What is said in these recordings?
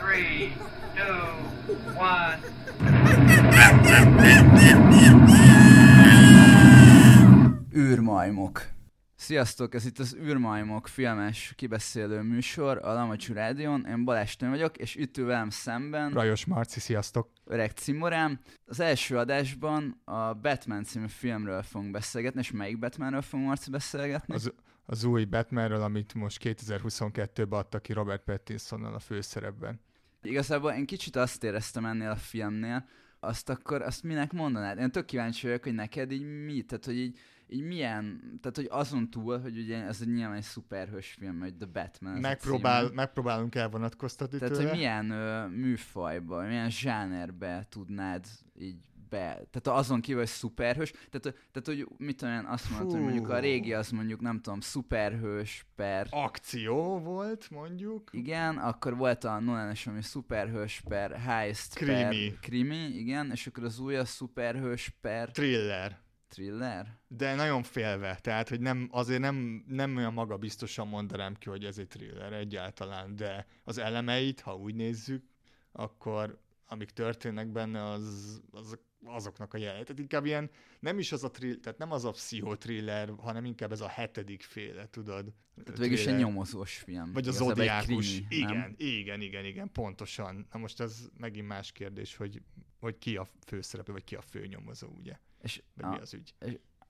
three, two, one. űrmajmok. Sziasztok, ez itt az űrmajmok filmes kibeszélő műsor a Lamacsu Rádion. Én Balázs vagyok, és itt ül velem szemben Rajos Marci, sziasztok! öreg cimorám. Az első adásban a Batman című filmről fogunk beszélgetni, és melyik Batmanről fogunk Marci beszélgetni? Az, az új Batmanről, amit most 2022-ben adta ki Robert Pattinsonnal a főszerepben. Igazából én kicsit azt éreztem ennél a filmnél, azt akkor, azt minek mondanád? Én tök kíváncsi vagyok, hogy neked így mi, tehát hogy így, így milyen, tehát hogy azon túl, hogy ugye ez egy nyilván egy szuperhős film, hogy The Batman. Megpróbál, megpróbálunk elvonatkoztatni Tehát, tőle. hogy milyen ö, műfajba, milyen zsánerbe tudnád így be, tehát azon kívül, hogy szuperhős, tehát, tehát hogy mit tudom én, azt mondod, hogy mondjuk a régi az mondjuk, nem tudom, szuperhős per, Akció volt, mondjuk. igen, akkor volt a nolan ami szuperhős per, heist Krimi. per, krimi, igen, és akkor az új a szuperhős per Thriller. thriller. De nagyon félve, tehát hogy nem, azért nem, nem olyan magabiztosan mondanám ki, hogy ez egy thriller egyáltalán, de az elemeit, ha úgy nézzük, akkor amik történnek benne, az, az azoknak a jelenét. Tehát inkább ilyen, nem is az a thriller, tehát nem az a pszichotriller, hanem inkább ez a hetedik féle, tudod? Tehát végül is egy nyomozós film. Vagy a Igazából egy zodiákus. Igen, nem? igen, igen, igen, pontosan. Na most ez megint más kérdés, hogy, hogy ki a főszereplő, vagy ki a főnyomozó, ugye? És Vagy a, mi az ügy.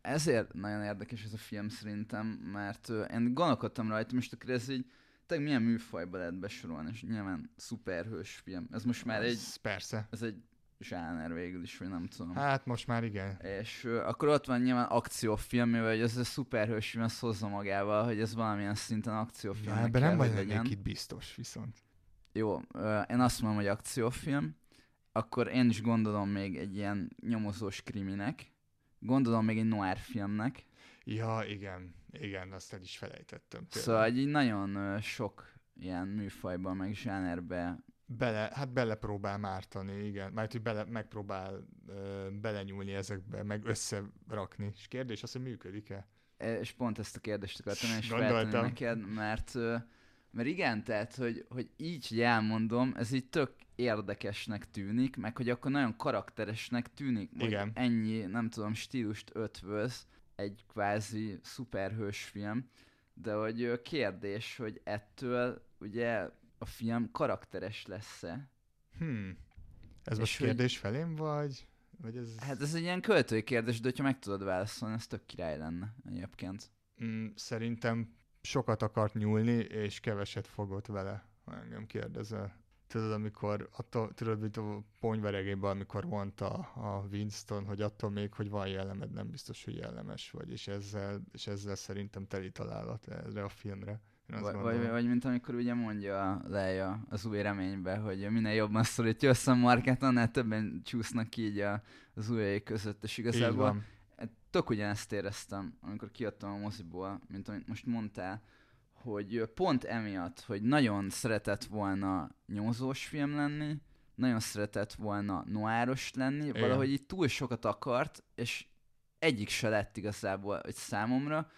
ezért nagyon érdekes ez a film szerintem, mert én gondolkodtam rajta, most akkor ez így, tényleg milyen műfajba lehet besorolni, és nyilván szuperhős film. Ez most már egy, Ez Persze. ez egy zsáner végül is, vagy nem tudom. Hát most már igen. És akkor ott van nyilván akciófilm, mivel ez a szuperhős film, ez hozza magával, hogy ez valamilyen szinten akciófilm. Ja, ebben nem vagyok itt biztos, viszont. Jó, ö, én azt mondom, hogy akciófilm, akkor én is gondolom még egy ilyen nyomozós kriminek, gondolom még egy noir filmnek, Ja, igen, igen, azt el is felejtettem. tényleg. Szóval így nagyon sok ilyen műfajban, meg zsánerbe. Bele, hát belepróbál mártani, igen. Mert hogy bele, megpróbál ö, belenyúlni ezekbe, meg összerakni. És kérdés az, hogy működik-e? E, És pont ezt a kérdést akartam is feltenni neked, mert, mert igen, tehát, hogy, hogy így, hogy elmondom, ez így tök érdekesnek tűnik, meg hogy akkor nagyon karakteresnek tűnik, hogy Igen. ennyi, nem tudom, stílust ötvöz egy kvázi szuperhős film, de hogy kérdés, hogy ettől ugye a film karakteres lesz-e? Hmm. Ez És most hogy- kérdés felém, vagy? Vagy ez... Hát ez egy ilyen költői kérdés, de hogyha meg tudod válaszolni, ez tök király lenne egyébként. Mm, szerintem sokat akart nyúlni, és keveset fogott vele, ha engem kérdezel. Tudod, amikor, attól, tudod, mint a ponyveregényben, amikor mondta a Winston, hogy attól még, hogy van jellemed, nem biztos, hogy jellemes vagy, és ezzel, és ezzel szerintem teli találat erre a filmre. Vagy, vagy, vagy mint amikor ugye mondja Leia az új reménybe, hogy minél jobban szorítja össze a markát, annál többen csúsznak így a, az ujjai között, és igazából tök ugyanezt éreztem, amikor kiadtam a moziból, mint amit most mondtál, hogy pont emiatt, hogy nagyon szeretett volna nyomozós film lenni, nagyon szeretett volna noáros lenni, Igen. valahogy így túl sokat akart, és egyik se lett igazából, hogy számomra.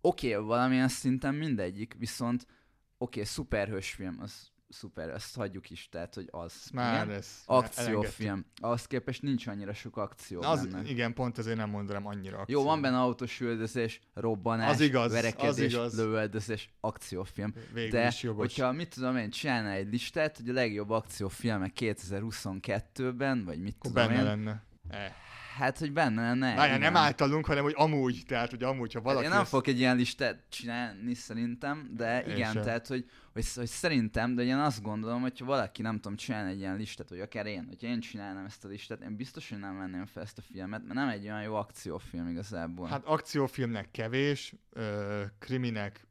Oké, okay, valamilyen szinten mindegyik, viszont oké, okay, szuperhős film, az szuper, ezt hagyjuk is, tehát, hogy az. Már igen? ez Akciófilm. Ahhoz képest nincs annyira sok akció Az, benne. igen, pont ezért nem mondanám annyira akció. Jó, van benne autós üldözés, robbanás, Az igaz, az verekedés, igaz. lövöldözés, akciófilm. Végül De is jogos. hogyha mit tudom én, csinálna egy listát, hogy a legjobb akciófilmek 2022-ben, vagy mit Akkor tudom benne én, lenne. Eh. Hát hogy benne lenne. Várjál, nem általunk, hanem hogy amúgy, tehát hogy amúgy, ha valaki... Én nem ezt- fogok egy ilyen listát csinálni szerintem, de Én igen, sem. tehát hogy, hogy, hogy szerintem, de én azt gondolom, hogy ha valaki nem tudom csinálni egy ilyen listát, vagy akár én, hogyha én csinálnám ezt a listát, én biztos, hogy nem venném fel ezt a filmet, mert nem egy olyan jó akciófilm igazából. Hát akciófilmnek kevés, ö, kriminek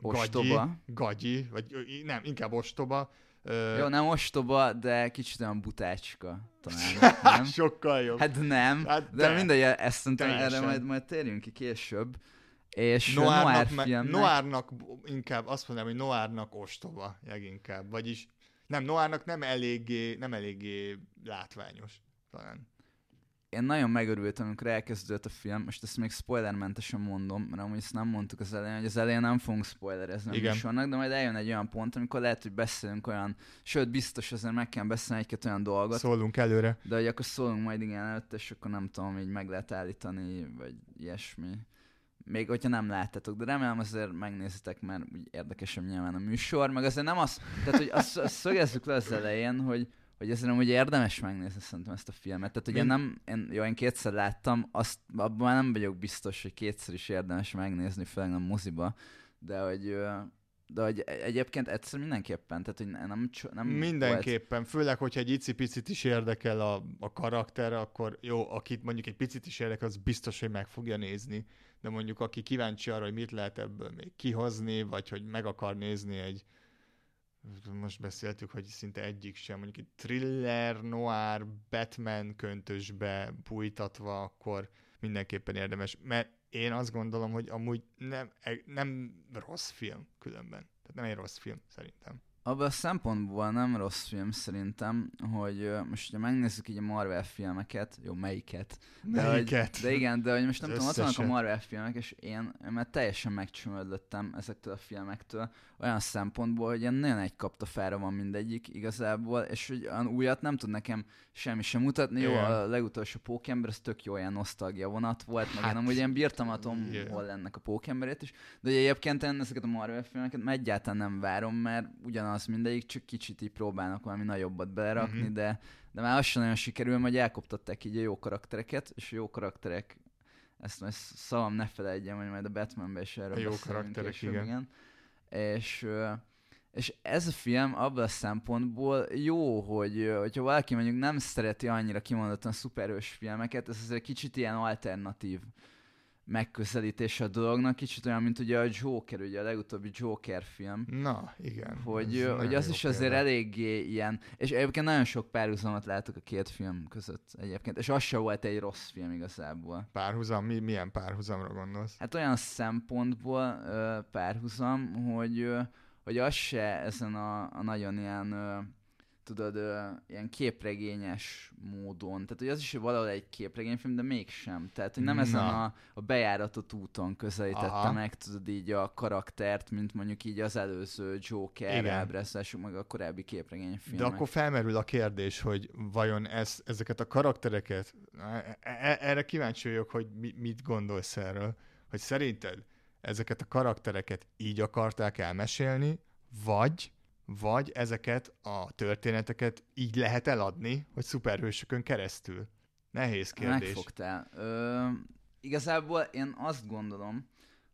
gagyi, Ostoba. gagyi, vagy ö, nem, inkább ostoba. Ö, Jó, nem ostoba, de kicsit olyan butácska talán, nem? Sokkal jobb. Hát nem, Hát de, de. mindegy, ezt szerintem erre majd, majd térjünk ki később. És noir, Noárnak, me- filmnek, Noárnak inkább azt mondanám, hogy Noárnak ostoba leginkább. Vagyis nem, Noárnak nem eléggé, nem eléggé látványos talán. Én nagyon megörültem, amikor elkezdődött a film, most ezt még spoilermentesen mondom, mert amúgy ezt nem mondtuk az elején, hogy az elején nem fogunk spoilerezni Igen. a műsornak, de majd eljön egy olyan pont, amikor lehet, hogy beszélünk olyan, sőt biztos azért meg kell beszélni egy-két olyan dolgot, Szólunk előre. de hogy akkor szólunk majd igen előtte, és akkor nem tudom, így meg lehet állítani, vagy ilyesmi. Még hogyha nem láttatok, de remélem azért megnézitek, mert úgy érdekesebb nyilván a műsor, meg azért nem az, tehát hogy azt, azt szögezzük le az elején, hogy, hogy azért úgy érdemes megnézni szerintem ezt a filmet. Tehát ugye nem, én, jó, én kétszer láttam, azt, abban már nem vagyok biztos, hogy kétszer is érdemes megnézni, főleg nem moziba, de hogy, de hogy egyébként egyszer mindenképpen, tehát hogy nem, nem volt- Mindenképpen, főleg, hogyha egy icipicit is érdekel a, a karakter, akkor jó, akit mondjuk egy picit is érdekel, az biztos, hogy meg fogja nézni. De mondjuk aki kíváncsi arra, hogy mit lehet ebből még kihozni, vagy hogy meg akar nézni egy most beszéltük, hogy szinte egyik sem, mondjuk egy thriller, noir, Batman köntösbe bújtatva, akkor mindenképpen érdemes, mert én azt gondolom, hogy amúgy nem, nem rossz film különben. Tehát nem egy rossz film, szerintem. Abban a szempontból nem rossz film szerintem, hogy most, hogyha megnézzük így a Marvel filmeket, jó, melyiket? De, Melyiket? Hogy, de igen, de hogy most nem Az tudom, ott vannak a. Marvel filmek, és én, már teljesen megcsömödlöttem ezektől a filmektől, olyan szempontból, hogy ilyen nagyon egy kaptafára van mindegyik igazából, és hogy olyan újat nem tud nekem semmi sem mutatni. Jó, Igen. a legutolsó Pókember, az tök jó ilyen nosztalgia vonat volt, meg Hát, én amúgy ilyen bírtam a Tom igen. Hollandnek a Pókemberét is, de ugye egyébként én ezeket a Marvel filmeket már egyáltalán nem várom, mert ugyanaz mindegyik, csak kicsit így próbálnak valami nagyobbat belerakni, Mhm. de, de már az sem nagyon sikerül, hogy elkoptatták így a jó karaktereket, és a jó karakterek, ezt majd szavam ne felejtjem, hogy majd a Batmanben is erről A jó karakterek, később, igen. igen. És, és ez a film abban a szempontból jó, hogy hogyha valaki mondjuk nem szereti annyira kimondottan szuperhős filmeket, ez azért kicsit ilyen alternatív megközelítés a dolognak, kicsit olyan, mint ugye a Joker, ugye a legutóbbi Joker film, Na, igen. hogy, hogy az is azért példa. eléggé ilyen, és egyébként nagyon sok párhuzamot látok a két film között egyébként, és az se volt egy rossz film igazából. Párhuzam, mi, milyen párhuzamra gondolsz? Hát olyan szempontból párhuzam, hogy, hogy az se ezen a, a nagyon ilyen, tudod, ilyen képregényes módon, tehát hogy az is valahol egy képregényfilm, de mégsem. Tehát, hogy nem ezen Na. a, a bejáratott úton közelítette Aha. meg, tudod így a karaktert, mint mondjuk így az előző Joker ábrázások, meg a korábbi képregényfilmek. De akkor felmerül a kérdés, hogy vajon ez, ezeket a karaktereket, e- e- erre kíváncsi vagyok, hogy mi, mit gondolsz erről, hogy szerinted ezeket a karaktereket így akarták elmesélni, vagy, vagy ezeket a történeteket így lehet eladni, hogy szuperhősökön keresztül? Nehéz kérdés. Megfogtál. Ö, igazából én azt gondolom,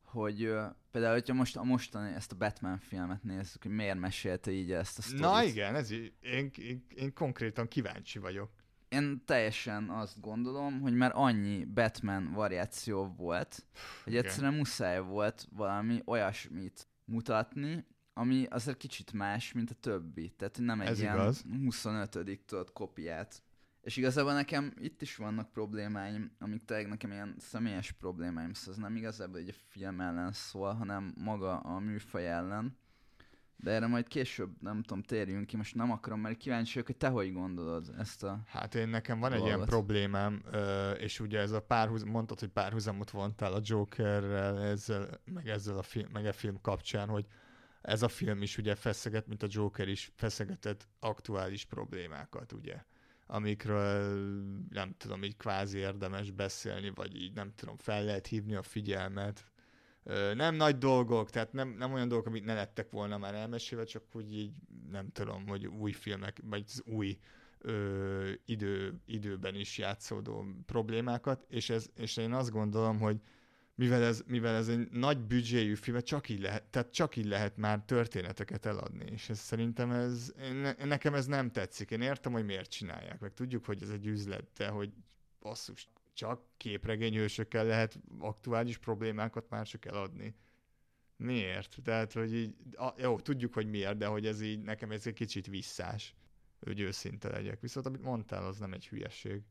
hogy ö, például, hogyha most a mostani ezt a Batman filmet nézzük, hogy miért mesélte így ezt a sztorit. Na igen, ez így, én, én, én konkrétan kíváncsi vagyok. Én teljesen azt gondolom, hogy már annyi Batman variáció volt, hogy egyszerűen muszáj volt valami olyasmit mutatni, ami azért kicsit más, mint a többi. Tehát nem egy Ez ilyen igaz. 25 tudod kopiát. És igazából nekem itt is vannak problémáim, amik tényleg nekem ilyen személyes problémáim, szóval ez nem igazából egy film ellen szól, hanem maga a műfaj ellen. De erre majd később, nem tudom, térjünk ki, most nem akarom, mert kíváncsi vagyok, hogy te hogy gondolod ezt a... Hát én nekem van egy ilyen problémám, és ugye ez a párhuz, mondtad, hogy párhuzamot vontál a Jokerrel, ezzel, meg ezzel a film, meg a film kapcsán, hogy ez a film is ugye feszeget, mint a Joker is feszegetett aktuális problémákat, ugye amikről nem tudom, így kvázi érdemes beszélni, vagy így nem tudom, fel lehet hívni a figyelmet. Nem nagy dolgok, tehát nem, nem olyan dolgok, amik ne lettek volna már elmesélve, csak úgy így nem tudom, hogy új filmek, vagy az új ö, idő, időben is játszódó problémákat, és, ez, és én azt gondolom, hogy mivel ez, mivel ez egy nagy büdzséjű film, csak így lehet, tehát csak így lehet már történeteket eladni, és ez szerintem ez, ne- nekem ez nem tetszik. Én értem, hogy miért csinálják, meg tudjuk, hogy ez egy üzlet, de hogy basszus, csak képregényhősökkel lehet aktuális problémákat már csak eladni. Miért? Tehát, hogy így, a, jó, tudjuk, hogy miért, de hogy ez így, nekem ez egy kicsit visszás, hogy őszinte legyek. Viszont amit mondtál, az nem egy hülyeség.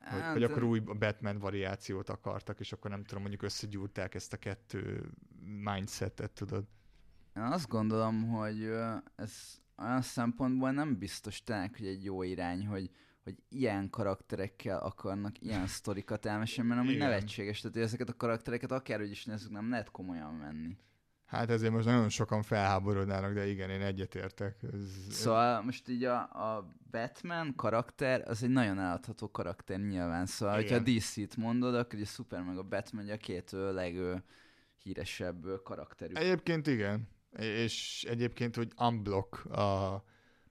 Hogy, Hát, hogy akkor új Batman variációt akartak, és akkor nem tudom, mondjuk összegyúrták ezt a kettő mindsetet, tudod? Én azt gondolom, hogy ez olyan szempontból nem biztos tényleg, hogy egy jó irány, hogy, hogy ilyen karakterekkel akarnak ilyen sztorikat elmesélni, mert amúgy Igen. nevetséges, tehát ezeket a karaktereket akárhogy is nézzük, nem lehet komolyan venni. Hát ezért most nagyon sokan felháborodnának, de igen, én egyetértek. Ez, Szóval most így a, a Batman karakter, az egy nagyon eladható karakter nyilván. Szóval, Igen. hogyha DC-t mondod, akkor ugye Super meg a Batman a két leghíresebb karakterük. Egyébként igen. És egyébként, hogy unblock a,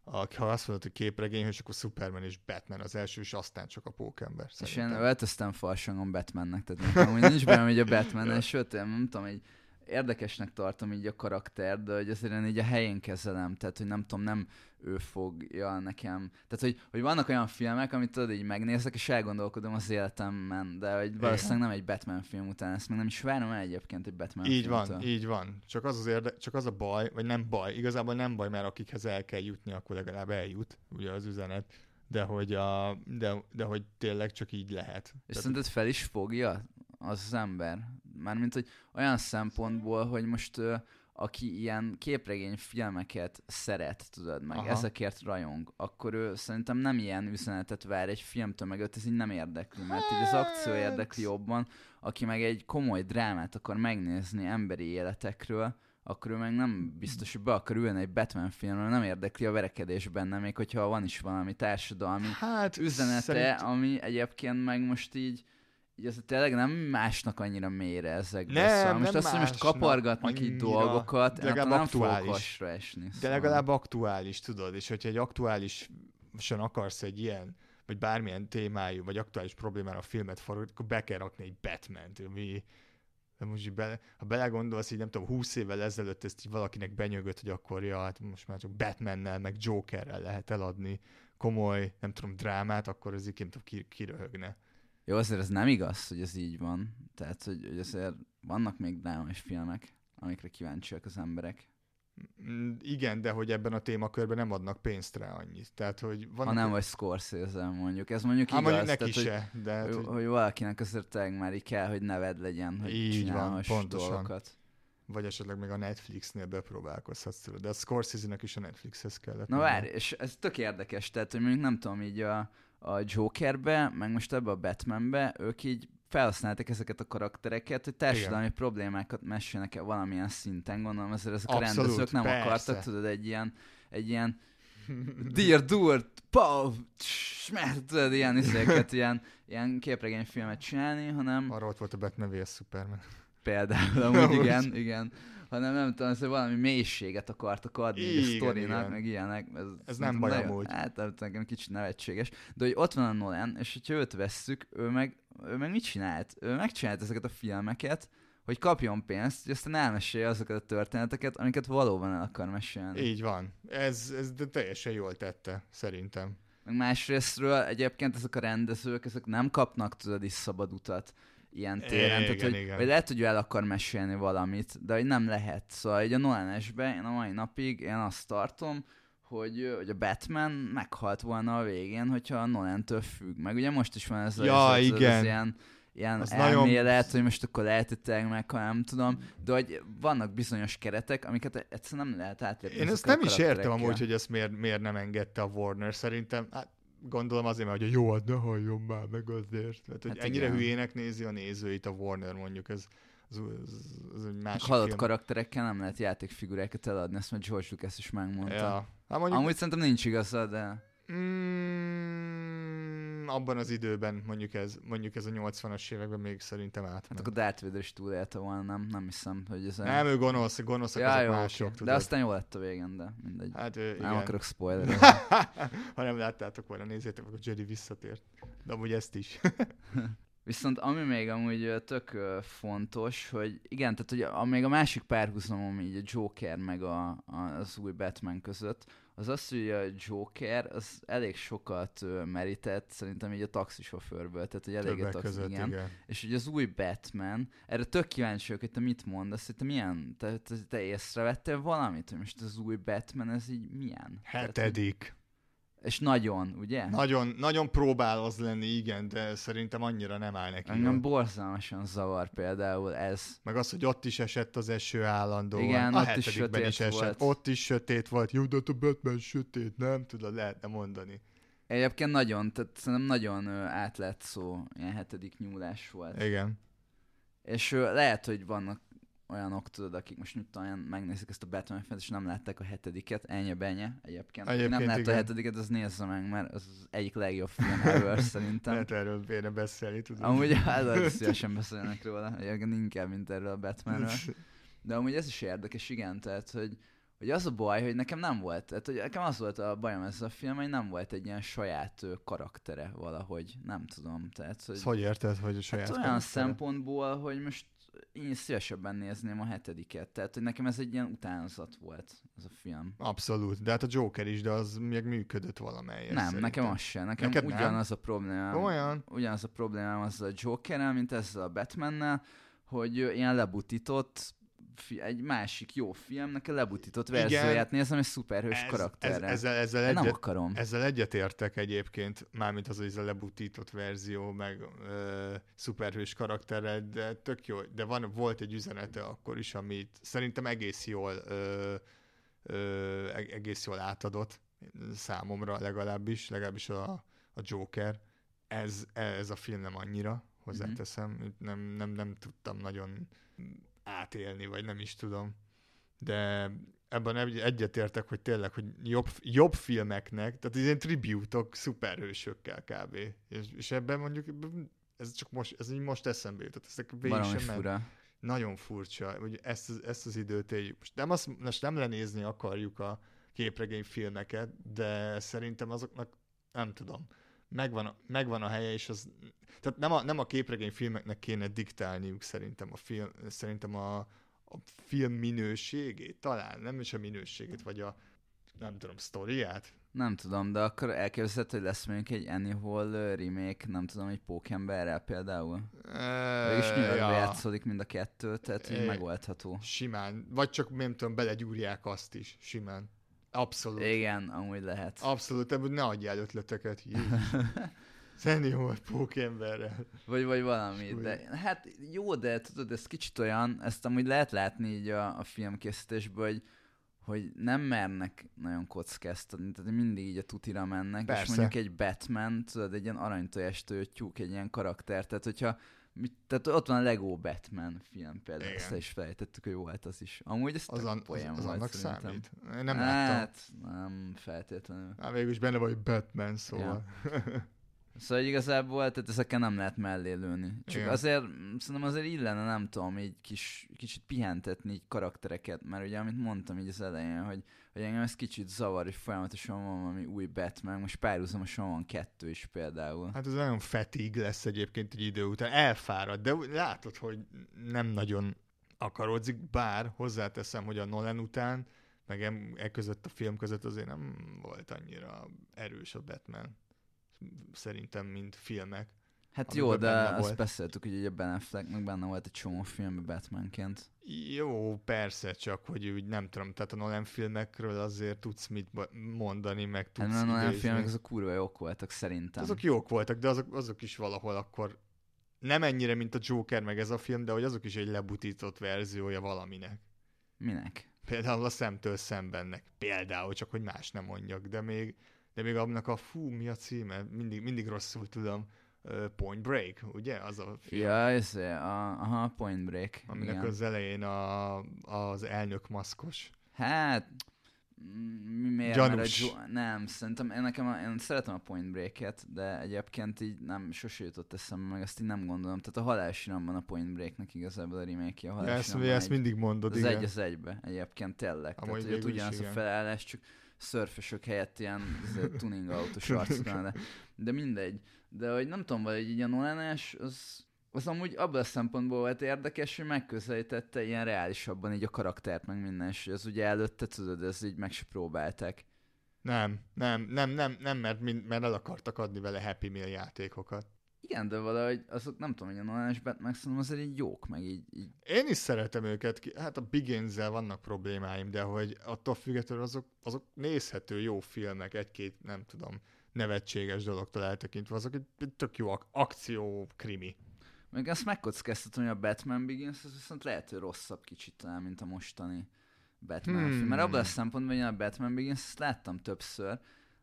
a ha azt mondod, hogy képregény, és akkor Superman és Batman az első, és aztán csak a pókember. És én szerintem. öltöztem falsangon Batmannek, tehát nekem úgy nincs benne, hogy a Batman, sőt, én nem tudom, hogy érdekesnek tartom így a karakter, de hogy azért én így a helyén kezelem, tehát hogy nem tudom, nem ő fogja nekem. Tehát, hogy, hogy vannak olyan filmek, amit tudod, így megnézek, és elgondolkodom az életemben, de hogy valószínűleg nem egy Batman film után, ezt még nem is várom el egyébként egy Batman Így filmtől. van, így van. Csak az, az érde, csak az a baj, vagy nem baj, igazából nem baj, mert akikhez el kell jutni, akkor legalább eljut, ugye az üzenet. De hogy, a, de, de hogy tényleg csak így lehet. És Tehát- szerinted fel is fogja az, az ember? Mármint, hogy olyan szempontból, hogy most ö, aki ilyen képregény filmeket szeret, tudod, meg Aha. Ezekért rajong, akkor ő szerintem nem ilyen üzenetet vár egy filmtől, meg őt ez így nem érdekli, mert így az akció Hát. érdekli jobban, aki meg egy komoly drámát akar megnézni emberi életekről, akkor ő meg nem biztos, hogy be akar ülni egy Batman filmről, nem érdekli a verekedés benne, még hogyha van is valami társadalmi hát, üzenete, szerint- ami egyébként meg most így, így az tényleg nem másnak annyira mélyre ezekbe. Nem, szóval most nem azt, hogy most kapargatnak így annyira, dolgokat, de én legalább nem aktuális. esni. De Szóval. legalább aktuális, tudod, és hogyha egy aktuálisan akarsz egy ilyen, vagy bármilyen témájú, vagy aktuális problémára filmet forgatni, akkor be kell rakni egy Batman-t, ami de most így bele, ha belegondolsz, így nem tudom, 20 évvel ezelőtt ezt így valakinek benyögött, hogy akkor ja, hát most már csak Batmannel, meg Jokerrel lehet eladni komoly, nem tudom, drámát, akkor az így nem tudom, ki, kiröhögne. Jó, azért ez nem igaz, hogy ez így van. Tehát, hogy, hogy azért vannak még drámais filmek, amikre kíváncsiak az emberek. Mm, Igen, de hogy ebben a témakörben nem adnak pénzt rá annyit. Tehát, hogy van Ha nem vagy Scorsese mondjuk. Ez mondjuk igaz. mondjuk neki tehát, se, de hát, hogy, hogy, hogy, valakinek azért tényleg már így kell, hogy neved legyen, hogy Így van, pontosan. dolgokat. vagy esetleg még a Netflixnél bepróbálkozhatsz, tudod. de a Scorsese-nek is a Netflixhez kellett. Na várj, és ez tök érdekes, tehát hogy mondjuk nem tudom, így a, a Jokerbe, meg most ebbe a Batmanbe, ők így felhasználták ezeket a karaktereket, hogy társadalmi Igen. problémákat mesélnek el valamilyen szinten, gondolom azért ezek Abszolút, a rendezők nem persze. akartak, tudod, egy ilyen, egy ilyen Dear Durt, Schmerz, tudod, ilyen izéket, ilyen, ilyen képregényfilmet csinálni, hanem Arra ott volt a Batman vs. Superman. például, amúgy igen, igen, hanem nem tudom, hogy valami mélységet akartak adni így a Igen, sztorinak, igen. meg ilyenek. Ez, Ez nem baj nagyon- amúgy. Hát nekem kicsit nevetséges. De hogy ott van a Nolan, és hogyha őt vesszük, ő meg, ő meg mit csinált? Ő megcsinált ezeket a filmeket, hogy kapjon pénzt, hogy aztán elmesélje azokat a történeteket, amiket valóban el akar mesélni. Így van. Ez, ez de teljesen jól tette, szerintem. Meg másrésztről egyébként ezek a rendezők, ezek nem kapnak, tudod, is szabad utat ilyen téren. Igen, Tehát, hogy, igen. vagy lehet, hogy ő el akar mesélni valamit, de hogy nem lehet. Szóval így a nolan én a mai napig én azt tartom, hogy, hogy a Batman meghalt volna a végén, hogyha a Nolan-től függ. Meg ugye most is van ez, Ja, ez, igen. ez ilyen, ilyen Az nagyon- elmélet, hogy most akkor lehetetleg meg, ha nem tudom, de hogy vannak bizonyos keretek, amiket egyszerűen nem lehet átlépni. Én ezt nem is értem amúgy, hogy ezt miért, miért nem engedte a Warner. Szerintem, hát gondolom azért, mert hogy jó, hát ne halljon már meg azért. Tehát, hogy Hát ennyire igen. hülyének nézi a nézőit a Warner mondjuk, ez, az, az, az egy másik halott film. karakterekkel nem lehet játékfigurákat eladni, ezt már George Lucas is megmondta. Ja. Hát mondjuk Amúgy szerintem nincs igaza, de Mm, abban az időben, mondjuk ez, mondjuk ez a 80-as években még szerintem átment. hát akkor Darth Vader is túlélte volna, nem? Nem hiszem, hogy ez... Nem, ő gonosz, gonoszak ja, azok jó, mások, tudod. De aztán jó lett a végén, de mindegy. Hát ő, nem igen. akarok spoiler. ha nem láttátok volna, nézzétek meg, a Jedi visszatért. De amúgy ezt is. Viszont ami még amúgy tök fontos, hogy igen, tehát hogy a, még a másik párhuzamom így a Joker meg a, a, az új Batman között, az az, hogy a Joker az elég sokat merített, szerintem így a taxisofőrből, tehát hogy elég Többek taxi, igen. igen. És hogy az új Batman, erre tök kíváncsi vagyok, hogy te mit mondasz, hogy te milyen, te, te, te észrevettél valamit, hogy most az új Batman, ez így milyen? Tehát, Hetedik. És nagyon, ugye? Nagyon, nagyon próbál az lenni, igen, de szerintem annyira nem áll neki. Engem borzalmasan zavar például ez. Meg az, hogy ott is esett az eső állandóan. Igen, a ott is hetedikben is sötét esett. volt. Ott is sötét volt. Jó, de a Batman sötét, nem tudod, lehetne mondani. Egyébként nagyon, tehát szerintem nagyon ö, átlett szó, ilyen hetedik nyúlás volt. Igen. És lehet, hogy vannak olyanok, tudod, akik most mit tudom, megnézik ezt a Batman filmet, és nem látták a hetediket, ennyi benye egyébként. Egyébként nem látta igen. a hetediket, az nézze meg, mert az az egyik legjobb film ever szerintem. Lehet erről kéne beszélni, tudod. Amúgy hát szívesen beszélnek róla, egyébként inkább, mint erről a Batmanről. De amúgy ez is érdekes, igen, tehát, hogy, hogy az a baj, hogy nekem nem volt, tehát, hogy nekem az volt a bajom ezzel a film, hogy nem volt egy ilyen saját karaktere valahogy, nem tudom, tehát, hogy, Ezt hogy érted, hogy a saját hát olyan karaktere? szempontból, hogy most én szívesebben nézném a hetediket, tehát, hogy nekem ez egy ilyen utánzat volt, ez a film. Abszolút, de hát a Joker is, de az még működött valamelyes. nem, szerintem. nekem az sem, nekem Neked nem? ugyanaz a problémám. Komolyan? ugyanaz a problémám az a Jokerrel, mint ezzel a Batmannel, hogy ilyen lebutított fi- egy másik jó filmnek a lebutított verzióját nézem, egy szuperhős Ez, ez, karakterrel. ezzel, ezzel, Én nem egyet, akarom. ezzel egyetértek egyébként, mármint az, hogy ez a lebutított verzió, meg ö, szuperhős karakterrel, de tök jó, de van, volt egy üzenete akkor is, amit szerintem egész jól ö, ö, eg- egész jól átadott számomra legalábbis, legalábbis a, a Joker. Ez, ez a film nem annyira, hozzáteszem, nem, nem, nem tudtam nagyon átélni, vagy nem is tudom. De ebben egy- egyetértek, hogy tényleg, hogy jobb, jobb filmeknek, tehát ilyen tribútok szuperhősökkel kb. És, és ebben mondjuk ez csak most, ez így most eszembe jutott, ezek végig sem fura. Nagyon furcsa, hogy ezt, ezt az időt éljük. Most nem, azt, most nem lenézni akarjuk a képregény filmeket, de szerintem azoknak, nem tudom, megvan a, megvan a helye, és az, tehát nem a, nem a képregény filmeknek kéne diktálniuk szerintem a film, szerintem a, a film minőségét, talán, nem is a minőségét, vagy a, nem tudom, sztoriát. Nem tudom, de akkor elképzelhető, hogy lesz mondjuk egy ö, remake, nem tudom, egy Pókemberrel például. Végülis New Yorkba ja, játszódik mind a kettő, tehát É. megoldható. simán, vagy csak nem tudom, belegyúrják azt is, simán. Abszolút. Igen, amúgy lehet. Abszolút, ebből ne adjál ötleteket. Volt pókemberrel. Vagy, vagy valami. De, hát jó, de tudod, ez kicsit olyan, ezt amúgy lehet látni így a, a filmkészítésből, hogy, hogy nem mernek nagyon kockáztatni, tehát mindig így a tutira mennek, Persze. és mondjuk egy Batman, tudod, egy ilyen aranytojástól tyúk, egy ilyen karakter, tehát hogyha mit, tehát ott van a Lego Batman film például, Igen. ezt is felejtettük, hogy volt az is. Amúgy ez Az, an, az, az volt annak szerintem. számít? Én nem láttam. Hát, nem feltétlenül. Hát végül is benne vagy Batman, szóval. Szóval igazából, tehát ezekkel nem lehet mellé lőni. Csak Igen. azért, szerintem azért illene, nem tudom, így kis, kicsit pihentetni így karaktereket, mert ugye, amit mondtam így az elején, hogy, hogy engem ez kicsit zavar, hogy folyamatosan van valami új Batman, most párhuzamosan van kettő is például. Hát ez nagyon fetig lesz egyébként egy idő után. Elfárad, de látod, hogy nem nagyon akarodzik, bár hozzáteszem, hogy a Nolan után, meg e között a film között azért nem volt annyira erős a Batman. Szerintem, mint filmek. Hát jó, de azt volt. beszéltük, hogy ugye Ben Afflecknek benne volt egy csomó filmben Batmanként. Jó, persze, csak hogy úgy nem tudom, tehát a Nolan filmekről azért tudsz mit mondani, meg Hát tudsz mert olyan idézni. filmek azok kurva jók voltak szerintem. Azok jók voltak, de azok, azok is valahol akkor nem ennyire, mint a Joker meg ez a film, de hogy azok is egy lebutított verziója valaminek. Minek? Például a szemtől szembennek. Például, csak hogy más nem mondjak, de még, de még annak a fú, mi a címe? Mindig, mindig rosszul tudom. Point Break, ugye? Az a film, Ja, ez a, aha, Point Break. aminek igen. az elején a, az elnök maszkos. Hát, m- mi miért? Gyanús. Mert a Jo- nem, szerintem én, nekem a, én szeretem a Point Break-et, de egyébként így nem, sose jutott eszembe, meg azt így nem gondolom. Tehát a halálsiramban a Point Break-nek igazából a remake a De ezt, halálsiramban ezt mindig mondod, az igen. egy az egybe, egyébként tényleg. Amúgy Tehát, hogy ugyanaz a felállás, csak szörfösök helyett ilyen izé, tuning autós arcok van, de, de mindegy. De hogy nem tudom, vagy a nolan az, az amúgy abban a szempontból volt érdekes, hogy megközelítette ilyen reálisabban így a karaktert, meg minden, és az ugye előtte, tudod, ez így meg se próbálták. Nem, nem, nem, nem, nem mert, mind- mert el akartak adni vele Happy Meal játékokat. Igen, de valahogy azok nem tudom, hogy a nolan Batman szerintem azért így jók, meg így, így Én is szeretem őket, ki- hát a begins vannak problémáim, de hogy attól függetlenül azok, azok nézhető jó filmek, egy-két, nem tudom, nevetséges dologtól eltekintve, azok egy, tök jó ak- akció krimi. Meg azt megkockáztatom, hogy a Batman Begins az viszont lehet, hogy rosszabb kicsit talán, mint a mostani Batman Hmm. film. Mert abban a szempontból, hogy én a Batman Begins ezt láttam többször,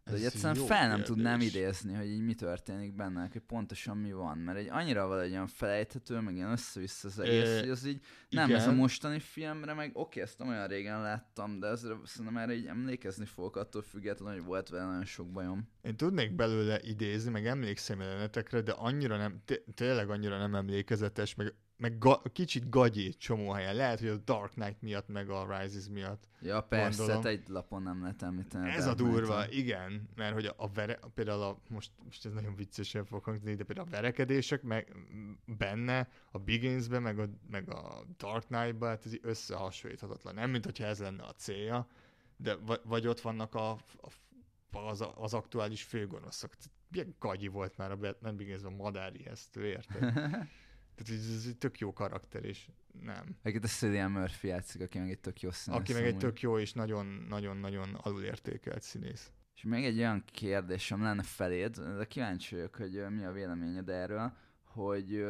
De hogy egyszerűen fel nem kérdés. tudnám idézni, hogy így mi történik benne, hogy pontosan mi van, mert egy annyira valahogy olyan felejthető, meg ilyen össze-vissza az egész, Ö, hogy az így nem, ez a igen. mostani filmre, meg oké, ezt nem olyan régen láttam, de azért szerintem erre így emlékezni fogok attól függetlenül, hogy volt vele nagyon sok bajom. Én tudnék belőle idézni, meg emlékszem jelenetekre, de annyira nem, té- tényleg annyira nem emlékezetes, meg, meg ga- kicsit gagyi csomó helyen. Lehet, hogy a Dark Knight miatt, meg a Rises miatt. Ja, persze, Gondolom. egy lapon nem lehet említeni. Ez a durva, Knight-ot. igen, mert hogy a vere, például a, most, most ez nagyon viccesen fog hangzni, de például a verekedések meg benne, a Beginsben, meg a, meg a Dark Knight-ban, hát ez összehasonlíthatatlan. Nem, mint hogyha ez lenne a célja, de vagy, ott vannak a, a, az, az aktuális főgonoszok. Milyen gagyi volt már a Batman Begins-ben a madári ezt, érted? Tehát ez, ez egy tök jó karakter, és nem. Egyébként a Cillian Murphy játszik, aki meg egy tök jó színész. Aki meg egy amúgy. tök jó és nagyon-nagyon-nagyon alulértékelt színész. És még egy olyan kérdésem lenne feléd, de kíváncsi vagyok, hogy mi a véleményed erről, hogy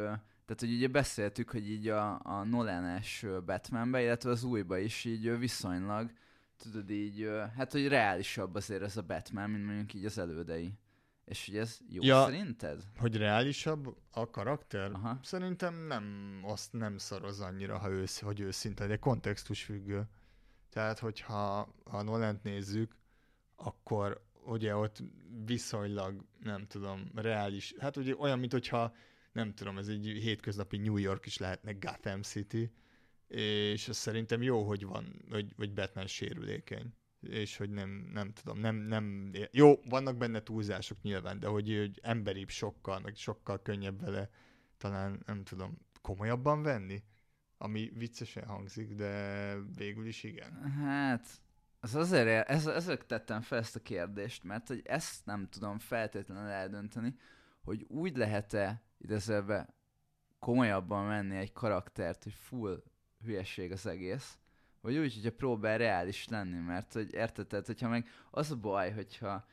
tehát, hogy ugye beszéltük, hogy így a, a Nolan-es Batmanbe, illetve az újba is így viszonylag, tudod így, hát hogy reálisabb azért ez a Batman, mint mondjuk így az elődei. És hogy ez jó Ja. szerinted? Hogy reálisabb a karakter? Aha. Szerintem nem, azt nem szaroz annyira, ha ősz, hogy őszinte, de kontextus függő. Tehát, hogyha ha Nolent nézzük, akkor ugye ott viszonylag, nem tudom, reális, hát ugye olyan, mint hogyha, nem tudom, ez egy hétköznapi New York is lehetne Gotham City, és szerintem jó, hogy van, hogy, hogy Batman sérülékeny és hogy nem, nem tudom, nem, nem, jó, vannak benne túlzások nyilván, de hogy, hogy emberibb sokkal, meg sokkal könnyebb vele talán, nem tudom, komolyabban venni, ami viccesen hangzik, de végül is igen. Hát, az azért, ez, ezért tettem fel ezt a kérdést, mert hogy ezt nem tudom feltétlenül eldönteni, hogy úgy lehet-e idézőbe komolyabban venni egy karaktert, hogy full hülyeség az egész, vagy úgy, hogyha próbál reális lenni, mert hogy érted, tehát hogyha meg az a baj, hogyha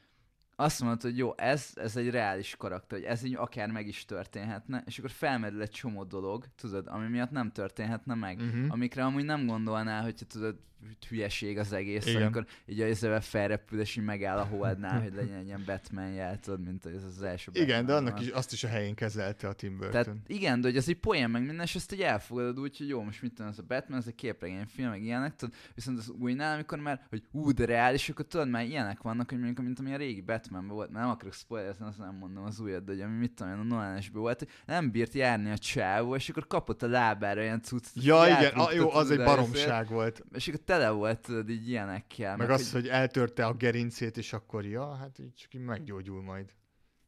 azt mondod, hogy jó, ez, ez egy reális karakter, hogy ez így akár meg is történhetne, és akkor felmerül egy csomó dolog, tudod, ami miatt nem történhetne meg Uh-huh. amikre amúgy nem gondolnál, hogyha tudod, hogy hülyeség az egész, Igen. amikor így a ezzel felrepül, és így megáll a holdnál, hogy legyen egy ilyen Batman jel, tudod, mint ez az első Igen, de Batman annak is, azt is a helyén kezelte a Tim Burton. Tehát igen, de hogy az egy poén meg minden, és ezt így elfogadod úgy, hogy jó, most mit tudom, ez a Batman, ez egy képregényfilm, meg ilyenek, tudod, viszont az újnál, amikor már, hogy ú, de reális, akkor tudod, már ilyenek vannak, hogy mondjuk, mint ami a régi Batmanben volt, mert nem akarok spoilerezni, azt nem mondom az újat, de hogy ami mit tudom, én, a nolan volt, hogy nem bírt járni a csávó, és akkor kapott a lábára ilyen cucc. ja, igen, a, jó, az egy baromság volt. És akkor tele volt, így ilyenekkel. Meg az, hogy eltörte a gerincét, és akkor ja, hát így csak így meggyógyul majd.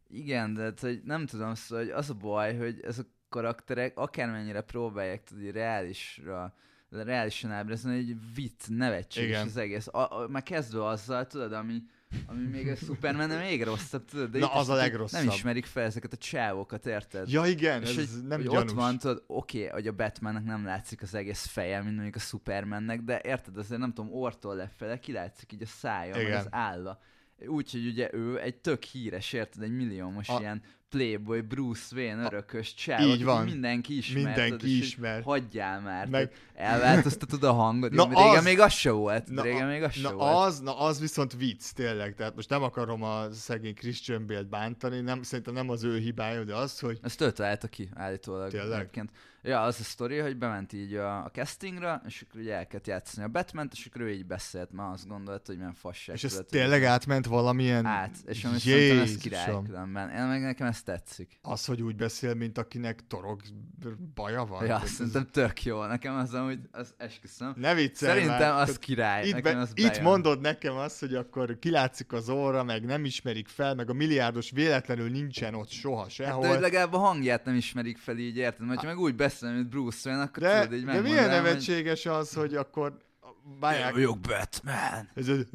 Igen, de hát, hogy nem tudom, szóval hogy az a baj, hogy ez a karakterek akármennyire próbálják tudni reálisra reálisan ábrázolni, egy vicc, nevetséges Igen. az egész. A, a, már kezdve azzal, tudod, ami, ami még a Superman még rosszabb, tudod? De Na, az a legrosszabb. Nem ismerik fel ezeket a csávokat, érted? Ja, igen, és ez hogy, nem hogy gyanús. ott van, tudod, oké, okay, hogy a Batmannek nem látszik az egész feje, mint mondjuk a Supermannek, de érted, azért nem tudom, ortól lefele kilátszik így a szája, meg Igen. az álla. Úgyhogy ugye ő egy tök híres, érted, egy milliómos A- ilyen playboy, Bruce Wayne, örökös csáv, így van. mindenki ismer. Mindenki tudod, ismer. Hagyjál már. Meg-. Elváltoztatod a hangot. Na Na régen az- még az se volt. Na, régen még az na se volt. az, na az viszont vicc, tényleg. Tehát most nem akarom a szegény Christian Bale-t bántani, nem, szerintem nem az ő hibája, de az, hogy Ezt ő találta ki, állítólag. Tényleg? egyébként. Ja, az a sztori, hogy bement így a, a castingra, és akkor ugye el kellett játszani a batman és akkor ő így beszélt, mert azt gondolta, hogy milyen fasság. és ez tényleg átment valamilyen... át, és ami szerintem ez király különben. Én meg nekem ez tetszik. Az, hogy úgy beszél, mint akinek torok baja van. Ja, ez- szerintem tök jó. Nekem az, hogy az esküszöm. Ne viccelj Szerintem már. az király. Itt, nekem be, az itt bejön. mondod nekem azt, hogy akkor kilátszik az óra, meg nem ismerik fel, meg a milliárdos véletlenül nincsen ott soha Hát, sehol. de hogy legalább a hangját nem ismerik fel így, érted? Mert ha meg úgy beszél, mint Bruce Wayne, akkor de, tudod, így de milyen megmondanám, hogy- nevetséges az, hogy akkor báják... Vagyok Batman. Ez az,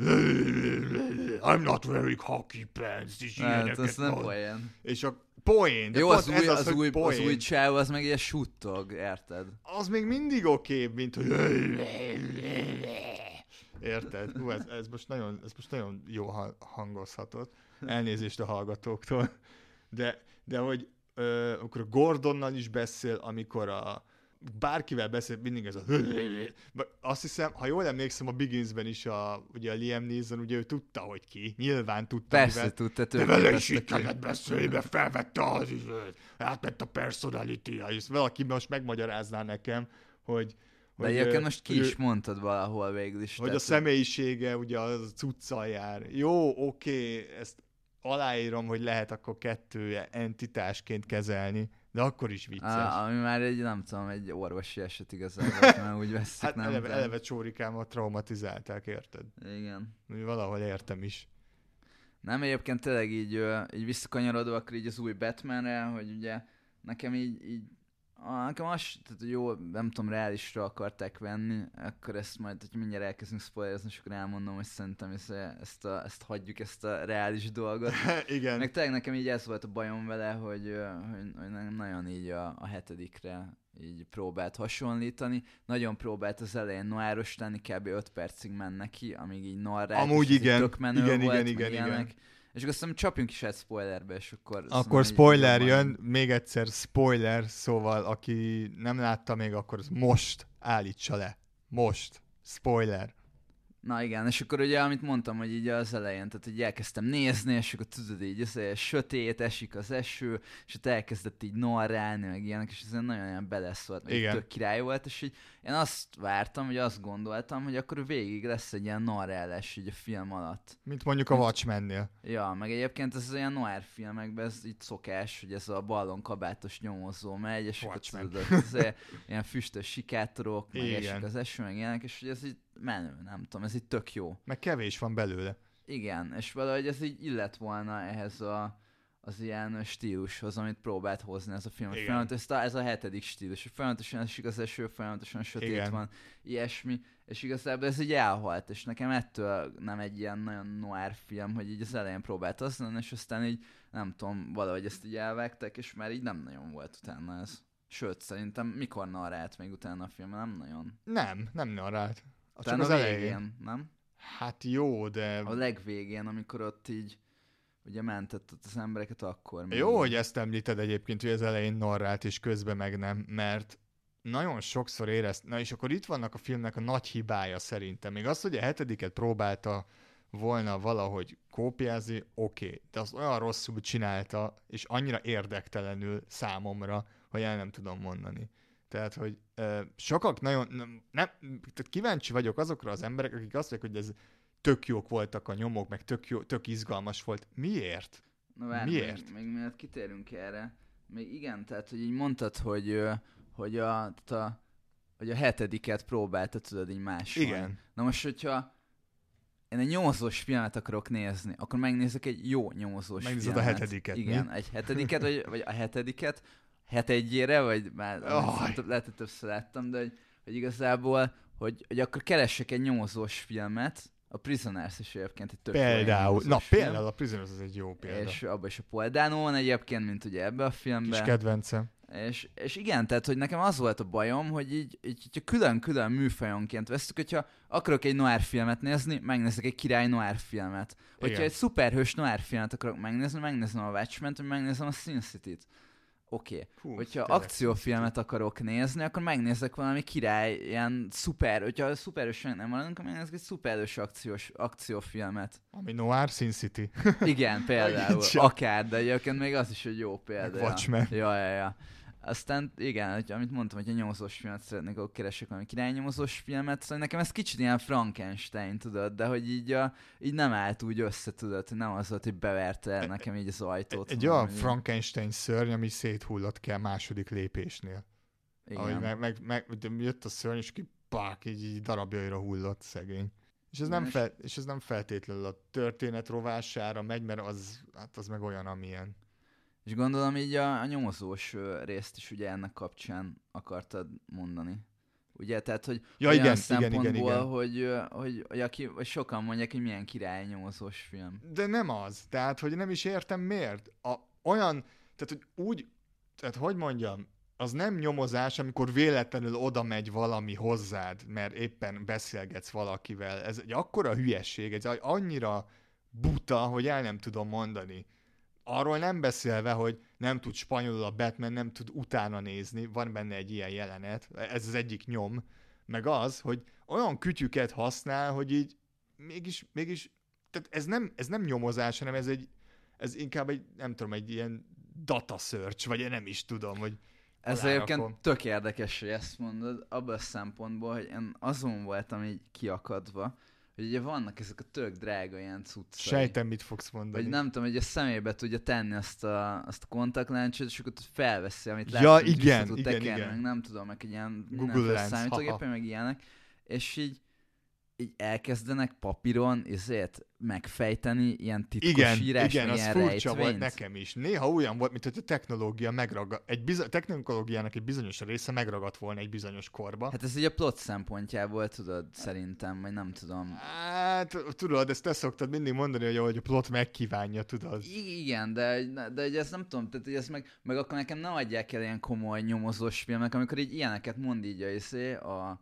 I'm not wearing hockey pants, és Hát, ilyeneket az nem mond. poén. És a poén, de Jó, az ez új, az, az, hogy új, az poén. új csáv, az meg ilyen suttog, érted? az még mindig oké, mint hogy... Érted? Hú, ez, ez, most nagyon, ez most nagyon jó ha- hangozhatott. Elnézést a hallgatóktól. De, de hogy ö, akkor a Gordonnal is beszél, amikor a bárkivel beszél, mindig ez a... Azt hiszem, ha jól emlékszem, a Begginsben is a, ugye a Liam Neeson, ugye ő tudta, hogy ki. Nyilván tudta, Persze mivel... tudta, De vele is így kellett beszélni, mert felvette az izőt, átment a personality és valaki most megmagyarázná nekem, hogy De hogy, egyébként most ki is mondtad valahol végül is. hogy a tehát, személyisége ugye az cuccal jár. Jó, oké, ezt aláírom, hogy lehet akkor kettő entitásként kezelni, de akkor is vicces. Á, ami már egy, nem tudom, egy orvosi eset igazából, mert úgy veszik, hát nem? eleve, De- eleve csórikámat traumatizálták, érted? Igen. Úgy Valahol értem is. Nem, egyébként tényleg így, így visszakanyarodva akkor így az új Batmanre, hogy ugye nekem így, így nekem az, tehát jó, nem tudom, reálisra akarták venni, akkor ezt majd, hogy mindjárt elkezdünk spoilerezni, és akkor elmondom, hogy szerintem ezt, ezt, a, ezt hagyjuk, ezt a reális dolgot. Igen. Meg tényleg nekem így ez volt a bajom vele, hogy, hogy, hogy nagyon így a, a hetedikre így próbált hasonlítani. Nagyon próbált az elején noáros lenni, kb. 5 percig ment neki, amíg így narrált. Amúgy igen, Tök menő igen, volt, igen, igen, igen. És akkor aztán csapjunk is át spoilerbe, és akkor... Akkor spoiler jön, még egyszer spoiler, szóval aki nem látta még, akkor az most állítsa le. Most. Spoiler. Na igen, és akkor ugye, amit mondtam, hogy így az elején, tehát hogy elkezdtem nézni, és akkor tudod így, egy sötét, esik az eső, és ott elkezdett így narrálni, meg ilyenek, és ez nagyon olyan beleszólt, meg Igen. tök király volt, és így én azt vártam, vagy azt gondoltam, hogy akkor végig lesz egy ilyen narrálás így a film alatt. Mint mondjuk a Watchmennél. Ja, meg egyébként ez olyan noir filmekben, ez így szokás, hogy ez a ballon kabátos nyomozó megy, és akkor Watchmen. tudod, ez ilyen- ilyen füstös sikátorok, meg Igen. esik az eső, meg ilyenek, és hogy ez így menő, nem tudom, ez így tök jó. Meg kevés van belőle. Igen, és valahogy ez így illet volna ehhez a, az ilyen stílushoz, amit próbált hozni ez a film. Igen. Folyamatos, ez, a, hetedik stílus. Folyamatosan esik az eső, folyamatosan sötét Igen. van, ilyesmi, és igazából ez így elhalt, és nekem ettől nem egy ilyen nagyon noir film, hogy így az elején próbált az lenni, és aztán így nem tudom, valahogy ezt így elvágták, és már így nem nagyon volt utána ez. Sőt, szerintem mikor narrált még utána a film, nem nagyon. Nem, nem narrált. Csak Utána az a elején. nem? Hát jó, de... A legvégén, amikor ott így ugye mentett az embereket, akkor még. Jó, hogy ezt említed egyébként, hogy az elején narrált, és közben meg nem, mert nagyon sokszor érezt, na és akkor itt vannak a filmnek a nagy hibája szerintem. Még az, hogy a hetediket próbálta volna valahogy kópiázni, oké, okay, de azt olyan rosszul csinálta, és annyira érdektelenül számomra, hogy el nem tudom mondani. Tehát, hogy ö, sokak nagyon, nem, nem, tehát kíváncsi vagyok azokra az emberek, akik azt mondják, hogy ez tök jók voltak a nyomok, meg tök, jó, tök izgalmas volt. Miért? Na, várj, Miért? Még, még mielőtt kitérünk erre, még igen, tehát, hogy így mondtad, hogy, hogy a, a, hogy a hetediket próbálta, tudod, így másolni. Igen. Na most, hogyha én egy nyomozós filmet akarok nézni, akkor megnézek egy jó nyomozós Megnézed a filmet. hetediket, mi? Igen, egy hetediket, vagy, vagy a hetediket, het egyére, vagy már oh. lehet, hogy többször láttam, de hogy, hogy igazából, hogy, hogy akkor keressek egy nyomozós filmet, a Prisoners is egyébként egy tök Például, na film, például a Prisoners az egy jó példa. És abban is a Paul Dano van egyébként, mint ugye ebbe a Kis filmben. kedvencem. És, és igen, tehát, hogy nekem az volt a bajom, hogy így, így hogyha külön-külön műfajonként vesztük, hogyha akarok egy noir filmet nézni, megnézek egy király noir filmet. Hogyha Igen. egy szuperhős noir filmet akarok megnézni, megnézem a Watchmen-t, vagy megnézem a Sin City-t. Oké. Okay. Hogyha tényleg akciófilmet akarok nézni, akkor megnézek valami király, ilyen szuper, hogyha szuperhős nem maradunk, akkor megnézek egy szuperhős akciós, akciófilmet. Ami Noir Sin City. Igen, például. Akár, de egyébként még az is egy jó példa. Watchmen. Ja, ja, ja. Aztán igen, hogy, amit mondtam, hogy egy nyomozós filmet szeretnék, akkor keresek valami királynyomozós filmet, szóval nekem ez kicsit ilyen Frankenstein, tudod, de hogy így, a, így nem állt úgy össze, tudod, hogy nem az volt, hogy beverte el nekem így az ajtót. Egy olyan Frankenstein szörny, ami széthullott a második lépésnél. Igen. Ahogy meg, meg, meg, jött a szörny, és ki pák, így, így darabjaira hullott szegény. És ez, nem fel, és ez nem feltétlenül a történet rovására megy, mert az, hát az meg olyan, amilyen. És gondolom így a, a nyomozós részt is ugye ennek kapcsán akartad mondani. Ugye, tehát, hogy Ja, olyan igen, igen, igen, szempontból, igen. Hogy, hogy, hogy, aki, vagy sokan mondják, hogy milyen király nyomozós film. De nem az. Tehát, hogy nem is értem miért. A, olyan, tehát, hogy úgy, tehát hogy mondjam, az nem nyomozás, amikor véletlenül oda megy valami hozzád, mert éppen beszélgetsz valakivel. Ez egy akkora hülyesség, ez annyira buta, hogy el nem tudom mondani. Arról nem beszélve, hogy nem tud spanyolul a Batman, nem tud utána nézni, van benne egy ilyen jelenet, ez az egyik nyom, meg az, hogy olyan kütyüket használ, hogy így mégis, mégis tehát ez nem, ez nem nyomozás, hanem ez egy, ez inkább egy, nem tudom, egy ilyen data search, vagy én nem is tudom, hogy ez egyébként tök érdekes, hogy ezt mondod, abban a szempontból, hogy én azon voltam így kiakadva, hogy ugye vannak ezek a tök drága ilyen cuccai. Sejtem, mit fogsz mondani. Vagy nem tudom, hogy a szemébe tudja tenni azt a, azt a kontaktláncot, és akkor felveszi, amit ja, igen, igen, tekerni, igen. meg nem tudom, meg ilyen Google Lens, számítógépen, meg ilyenek, és így így elkezdenek papíron ezért megfejteni ilyen titkos igen, írás, igen, az furcsa rejtvényt. volt nekem is. Néha olyan volt, mint hogy a technológia megragad, egy bizo- technológiának egy bizonyos része megragadt volna egy bizonyos korba. Hát ez ugye a plot szempontjából, tudod, szerintem, vagy nem tudom. Hát, tudod, ezt te szoktad mindig mondani, hogy a plot megkívánja, tudod. I- igen, de, de, de ezt nem tudom, tehát hogy ezt meg, meg akkor nekem nem adják el ilyen komoly nyomozós filmek, amikor így ilyeneket mond így a, izé, a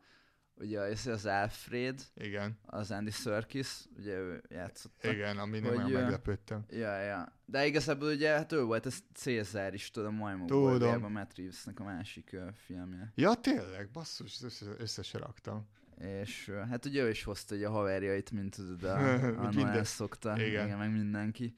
ugye az Alfred, Igen. az Andy Serkis, ugye ő játszotta. Igen, ami nem olyan meglepődtem. Ja, ja. De igazából ugye, hát ő volt, ez Cézár is, tudom, majmok Tudom. a Matt Reevesnek a másik uh, filmje. Ja, tényleg, basszus, össze, össze se raktam. És uh, hát ugye ő is hozta ugye a haverjait, mint tudod, a, a Noel szokta. Igen. Igen, meg mindenki.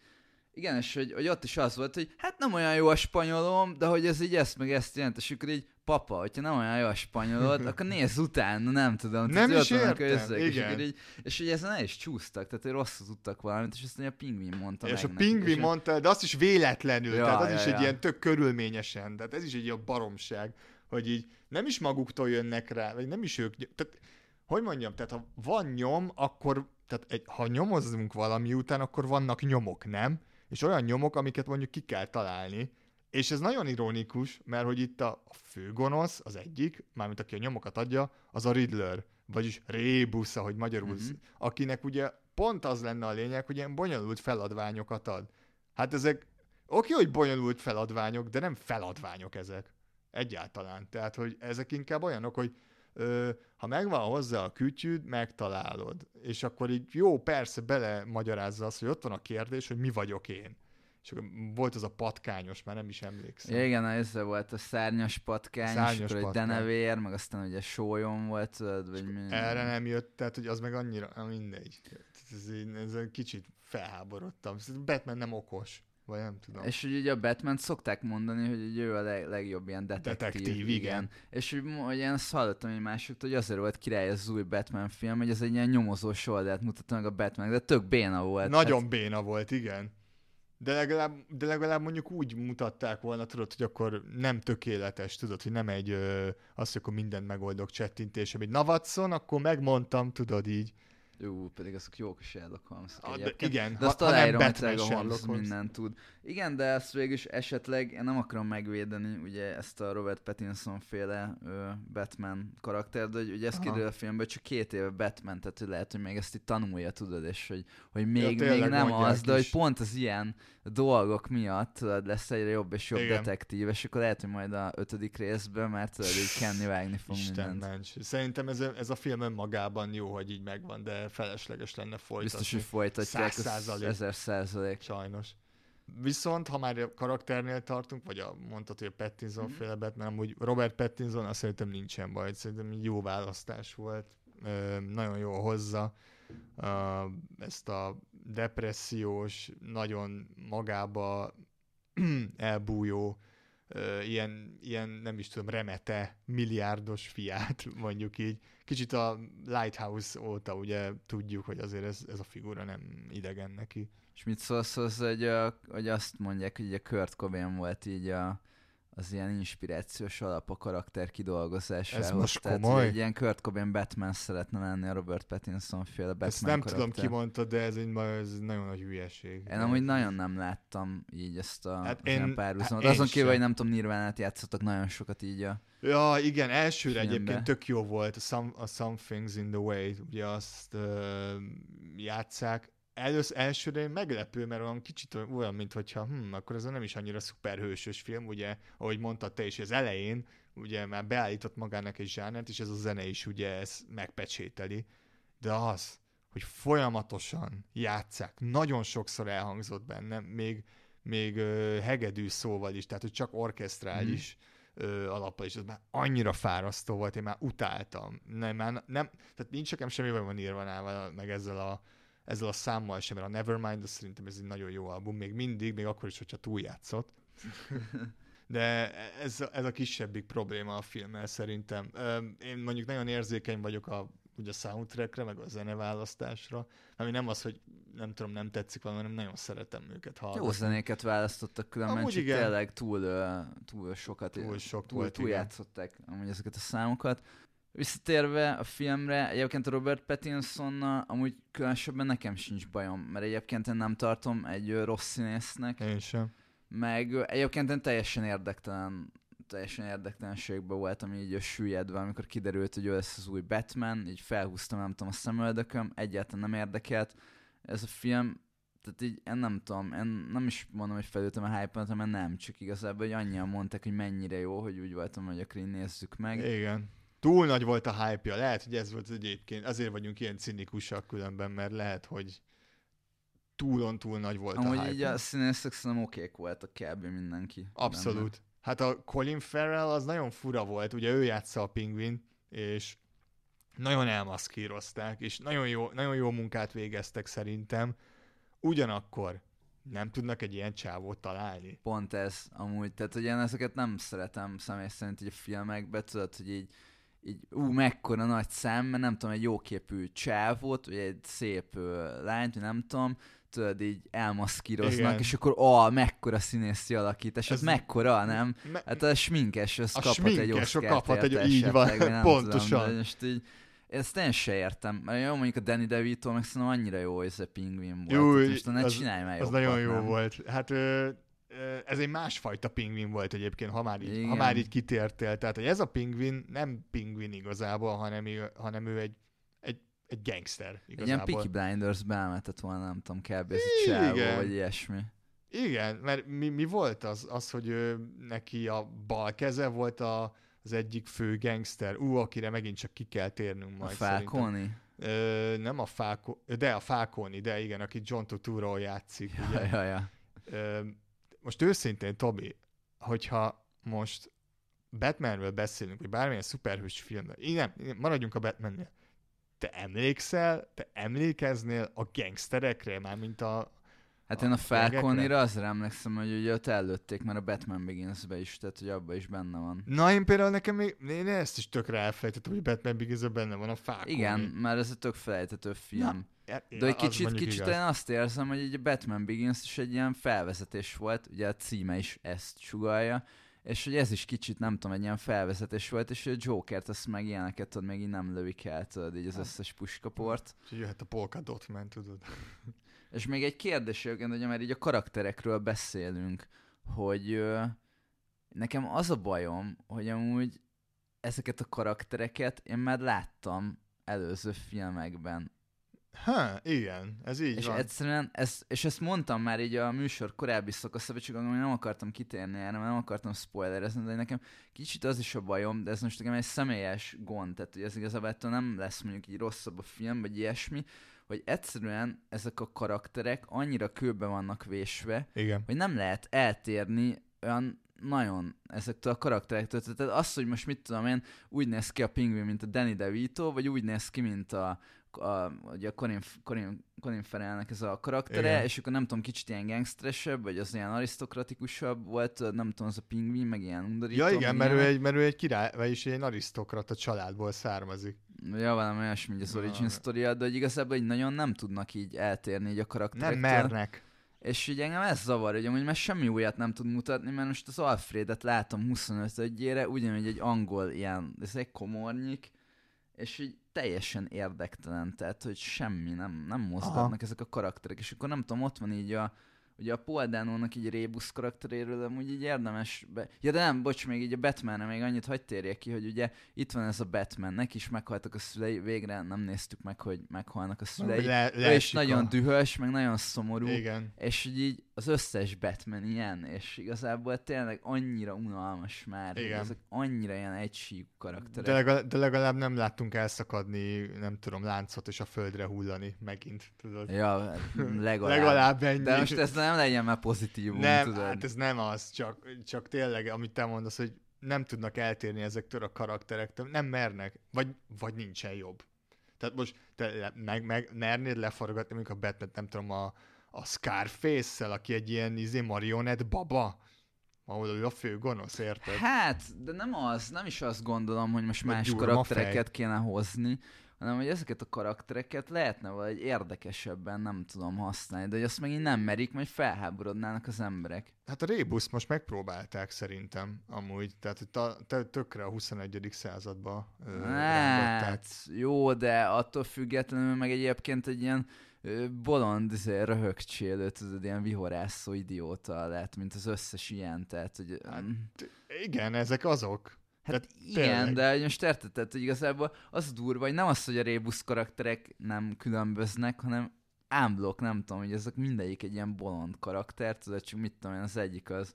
Igen, és hogy, hogy ott is az volt, hogy hát nem olyan jó a spanyolom, de hogy ez így ezt meg ezt jelent, és akkor így papa, hogyha nem olyan jó a spanyolod, akkor nézz utána, nem tudom. Nem is értem, összeg, igen. És, így, és hogy ezen el is csúsztak, tehát hogy rosszul tudtak valamit, és azt mondja, a pingvin mondta És meg a pingvin mondta, de azt is véletlenül, ja, tehát az ja, is ja. egy ilyen tök körülményesen, tehát ez is egy ilyen baromság, hogy így nem is maguktól jönnek rá, vagy nem is ők, tehát hogy mondjam, tehát ha van nyom, akkor, tehát egy, ha nyomozzunk valami után, akkor vannak nyomok, nem? És olyan nyomok, amiket mondjuk ki kell találni, és ez nagyon ironikus, mert hogy itt a főgonosz, az egyik, mármint aki a nyomokat adja, az a Riddler, vagyis Rébus, ahogy magyarul, mm-hmm. akinek ugye pont az lenne a lényeg, hogy ilyen bonyolult feladványokat ad. Hát ezek, oké, hogy bonyolult feladványok, de nem feladványok ezek. Egyáltalán. Tehát, hogy ezek inkább olyanok, hogy ö, ha megvan hozzá a kütyűd, megtalálod. És akkor így jó, persze bele magyarázza azt, hogy ott van a kérdés, hogy mi vagyok én és akkor volt az a patkányos, már nem is emlékszem. Ja, igen, ez volt a szárnyas patkány, szárnyas és akkor patkány. denevér, meg aztán ugye sólyom volt, tudod, vagy mi... Erre nem jött, tehát hogy az meg annyira, mindegy. Ez, ez, ez kicsit felháborodtam. Batman nem okos. Vagy nem tudom. És hogy ugye a batman szokták mondani, hogy ugye ő a leg, legjobb ilyen detektív. Detektív, igen. igen. És hogy, hogy én azt hallottam hogy másoktól, hogy azért volt király az új Batman film, hogy ez egy ilyen nyomozós oldalt mutatta meg a Batman, de tök béna volt. Nagyon hát... béna volt, igen. De legalább, de legalább mondjuk úgy mutatták volna, tudod, hogy akkor nem tökéletes, tudod, hogy nem egy, ö, azt, hogy akkor mindent megoldok csettintésem. Egy Navatson, akkor megmondtam, tudod így. Jó, pedig azok jók a Sherlock holmes ah, de Igen, de azt ha, ha nem Batman a Holmes mindent tud. Igen, de ezt végül is esetleg, én nem akarom megvédeni ugye ezt a Robert Pattinson féle ö, Batman karakter, de hogy ugye ez kiderül a filmben, csak két éve Batman, tehát hogy lehet, hogy még ezt itt tanulja, tudod, és hogy, hogy még, ja, még nem az, de is. hogy pont az ilyen dolgok miatt tudod, lesz egyre jobb és jobb Igen. detektív, és akkor lehet, hogy majd a ötödik részben, mert tudod, így kenni vágni fog Isten mindent. Mencs. Szerintem ez a, ez a film önmagában jó, hogy így megvan, de felesleges lenne folytatni. Biztos, hogy folytatják, ezer százalék. Sajnos. Viszont, ha már a karakternél tartunk, vagy a, mondtad, hogy a Pattinson mm-hmm. féle Batman, amúgy Robert Pattinson, azt szerintem nincsen baj, szerintem jó választás volt, ö, nagyon jó hozza ö, ezt a depressziós, nagyon magába elbújó, ilyen, ilyen, nem is tudom, remete, milliárdos fiát, mondjuk így. Kicsit a Lighthouse óta ugye tudjuk, hogy azért ez, ez a figura nem idegen neki. És mit szólsz hozzá, hogy, a, hogy azt mondják, hogy a Kurt Cobain volt így a, az ilyen inspirációs alap a karakter kidolgozásához. Ez most Tehát, komoly? egy ilyen Kurt Cobain Batman szeretne lenni a Robert Pattinson féle Batman Ezt nem karakter. tudom ki mondta, de ez egy ez nagyon nagy hülyeség. Én amúgy nagyon nem láttam így ezt a Hát én- párhuzamot. hát Azon kívül, sem. hogy nem tudom, Nirvánát játszottak nagyon sokat így a... Ja, igen, elsőre Filmbe. egyébként tök jó volt, a, Some, a Something's in the Way, ugye azt uh, játszák. Elősz, elsőre meglepő, mert olyan kicsit olyan, mint hogyha hm, akkor ez nem is annyira szuperhősös film, ugye, ahogy mondtad te is, az elején ugye már beállított magának egy zsánert, és ez a zene is ugye ezt megpecsételi. De az, hogy folyamatosan játszák, nagyon sokszor elhangzott benne, még, még ö, hegedű szóval is, tehát hogy csak orkesztrális ö, alappal is, ez már annyira fárasztó volt, én már utáltam. Nem, már nem, tehát nincs nekem semmi bajom a Nirvanával, meg ezzel a, ezzel a számmal sem, mert a Nevermind, az szerintem ez egy nagyon jó album, még mindig, még akkor is, hogyha túljátszott. De ez, ez a kisebbik probléma a filmmel szerintem. Én mondjuk nagyon érzékeny vagyok a, ugye a soundtrackre, meg a zeneválasztásra, ami nem az, hogy nem tudom, nem tetszik valami, hanem nagyon szeretem őket hallgatni. Jó zenéket választottak különben, Amúgy csak igen. tényleg túl, túl sokat, Túl sok túl, volt, túl játszották amúgy ezeket a számokat. Visszatérve a filmre, egyébként a Robert Pattinsonnal amúgy különösebben nekem sincs bajom, mert egyébként én nem tartom egy rossz színésznek, Én sem. meg egyébként én teljesen érdektelen teljesen érdektelenségben voltam így süllyedve, amikor kiderült, hogy ő lesz az új Batman, így felhúztam, nem tudom, a szemöldököm, egyáltalán nem érdekelt. Ez a film, tehát így én nem tudom, én nem is mondom, hogy felültem a hype mert nem, csak igazából, hogy annyian mondták, hogy mennyire jó, hogy úgy voltam, hogy akkor így nézzük meg. Igen. Túl nagy volt a hype-ja. Lehet, hogy ez volt egyébként. Azért vagyunk ilyen cinikusak különben, mert lehet, hogy túlon túl nagy volt a Amúgy hype így a színészek szerintem okék voltak kb. mindenki. Abszolút. Hát a Colin Farrell az nagyon fura volt, ugye ő játsza a pingvin, és nagyon elmaszkírozták, és nagyon jó, nagyon jó munkát végeztek szerintem. Ugyanakkor nem tudnak egy ilyen csávót találni. Pont ez amúgy, tehát hogy én ezeket nem szeretem személy szerint így a filmekbe, tudod, hogy így, így ú, mekkora nagy szám, mert nem tudom, egy jóképű csávót, vagy egy szép ö, lányt, nem tudom, tudod, így elmaszkíroznak, Igen. és akkor ó, mekkora színészi alakítás, ez Ez- mekkora, nem? Me- Hát a sminkes, az A kaphat egy sminkes, Oscar-t kaphat egy- így van, nem pontosan. Tudom, de most így, ezt én se értem. Jó, mondjuk a Danny DeVito, meg szerintem annyira jó, hogy ez a pingvin volt. Jó, tehát most ne az- csinálj már Az jobbat, nagyon jó nem? volt. Hát ö, ez egy másfajta pingvin volt egyébként, ha már így, ha már így kitértél. Tehát, hogy ez a pingvin nem pingvin igazából, hanem, ő- hanem ő egy, egy, egy gangster Egy ilyen igazából. Peaky Blinders beelmetett volna, nem tudom, kb. ez a csávó, vagy ilyesmi. Igen, mert mi, mi volt az, az hogy ő, neki a bal keze volt a, az egyik fő gangster. Ú, akire megint csak ki kell térnünk A majd. Falcone? Ö, nem a Fáko, de a Falcone, de igen, aki John Turturro játszik. Ja, Ugye? ja, ja. Ö, most őszintén, Tobi, hogyha most Batmanről beszélünk, vagy bármilyen szuperhős filmről, így nem, maradjunk a Batmannél. Te emlékszel, te emlékeznél a gangsterekre, már mint a... Hát én a? Falcone-ra azért emlékszem, hogy ugye ott előtték már a Batman Begins-be is, tehát hogy abban is benne van. Na, én például nekem még, én ezt is tökre elfelejtettem, hogy Batman begins benne van a Falcone. Igen, mert ez egy tök felejtető film. Ja, De egy az kicsit, kicsit igaz. én azt érzem, hogy így a Batman Begins is egy ilyen felvezetés volt, ugye a címe is ezt sugalja, és hogy ez is kicsit, nem tudom, egy ilyen felvezetés volt, és a Jokert azt meg ilyeneket, tudod, még így nem lövik el, tudod, így az összes puskaport. És jöhet a Polka Dot Man, tudod. És még egy kérdés, hogy már így a karakterekről beszélünk, hogy ö, nekem az a bajom, hogy amúgy ezeket a karaktereket én már láttam előző filmekben. Ha, igen, ez így és van. egyszerűen, ez, és ezt mondtam már így a műsor korábbi szakaszában, csak amúgy nem akartam kitérni erre, mert nem akartam spoilerezni, de nekem kicsit az is a bajom, de ez most nekem egy személyes gond, tehát hogy ez igazából ettől nem lesz mondjuk így rosszabb a film, vagy ilyesmi, hogy egyszerűen ezek a karakterek annyira kőbe vannak vésve, Igen. hogy nem lehet eltérni olyan nagyon ezektől a karakterektől. Tehát az, hogy most mit tudom én, úgy néz ki a pingvin, mint a Danny DeVito, vagy úgy néz ki, mint a, a, ugye a Colin, Colin, Colin Farrellnek ez a karaktere, Igen. és akkor nem tudom, kicsit ilyen gangsteresebb, vagy az ilyen arisztokratikusabb volt, nem tudom, az a pingvin, meg ilyen undorító. Ja igen, mert ő, egy, mert ő egy király, vagyis egy arisztokrata családból származik. Ja, valami olyasmi, az origin story de hogy igazából így nagyon nem tudnak így eltérni így a Nem karakterektől. mernek. És így engem ez zavar, hogy amúgy már semmi újat nem tud mutatni, mert most az Alfredet látom 25 ére ugyanúgy egy angol ilyen, ez egy komornyik, és így teljesen érdektelen, tehát hogy semmi, nem, nem mozgatnak Aha. ezek a karakterek, és akkor nem tudom, ott van így a, ugye a Paul Dano-nak így Rébusz karakteréről, de amúgy így érdemes, be... ja de nem, bocs, még így a Batmanre még annyit hagyd térjek ki, hogy ugye itt van ez a Batman, neki is meghaltak a szülei, végre nem néztük meg, hogy meghalnak a szülei, Le, leesik nagyon a... dühös, meg nagyon szomorú, Igen. és így, így az összes Batman ilyen, és igazából tényleg annyira unalmas már, Igen. ezek annyira ilyen egysíkú karakterek. De legalább, de legalább nem láttunk elszakadni, nem tudom, láncot és a földre hullani megint, tudod? Ja, legalább. Legalább ennyi. De most ez nem legyen már pozitív, nem, tudod. hát ez nem az, csak, csak tényleg, amit te mondasz, hogy nem tudnak eltérni ezektől a karakterektől, nem mernek, vagy, vagy nincsen jobb. Tehát most te meg, meg mernéd leforgatni mondjuk a batman nem tudom, a, a Scarface-szel, aki egy ilyen izé marionett baba, ahol ő a fő gonosz, érted? Hát, de nem az, nem is azt gondolom, hogy most Vagy más karaktereket kéne hozni, hanem hogy ezeket a karaktereket lehetne valahogy érdekesebben, nem tudom használni, de hogy azt megint nem merik, majd felháborodnának az emberek. Hát a Rébus most megpróbálták szerintem, amúgy, tehát hogy ta, te, tökre a 21. századba ö. Hát, jó, de attól függetlenül meg egyébként egy ilyen bolond, izé, röhögcsélő, tudod, ilyen vihorászó idióta lett, mint az összes ilyen, tehát, hogy... Hát, Igen, ezek azok. Hát Tehát igen, tényleg. de most érted, tehát, hogy igazából az durva, hogy nem az, hogy a Rébus karakterek nem különböznek, hanem ámblok, nem tudom, hogy ezek mindegyik egy ilyen bolond karakter, tudod, csak mit tudom én, az egyik az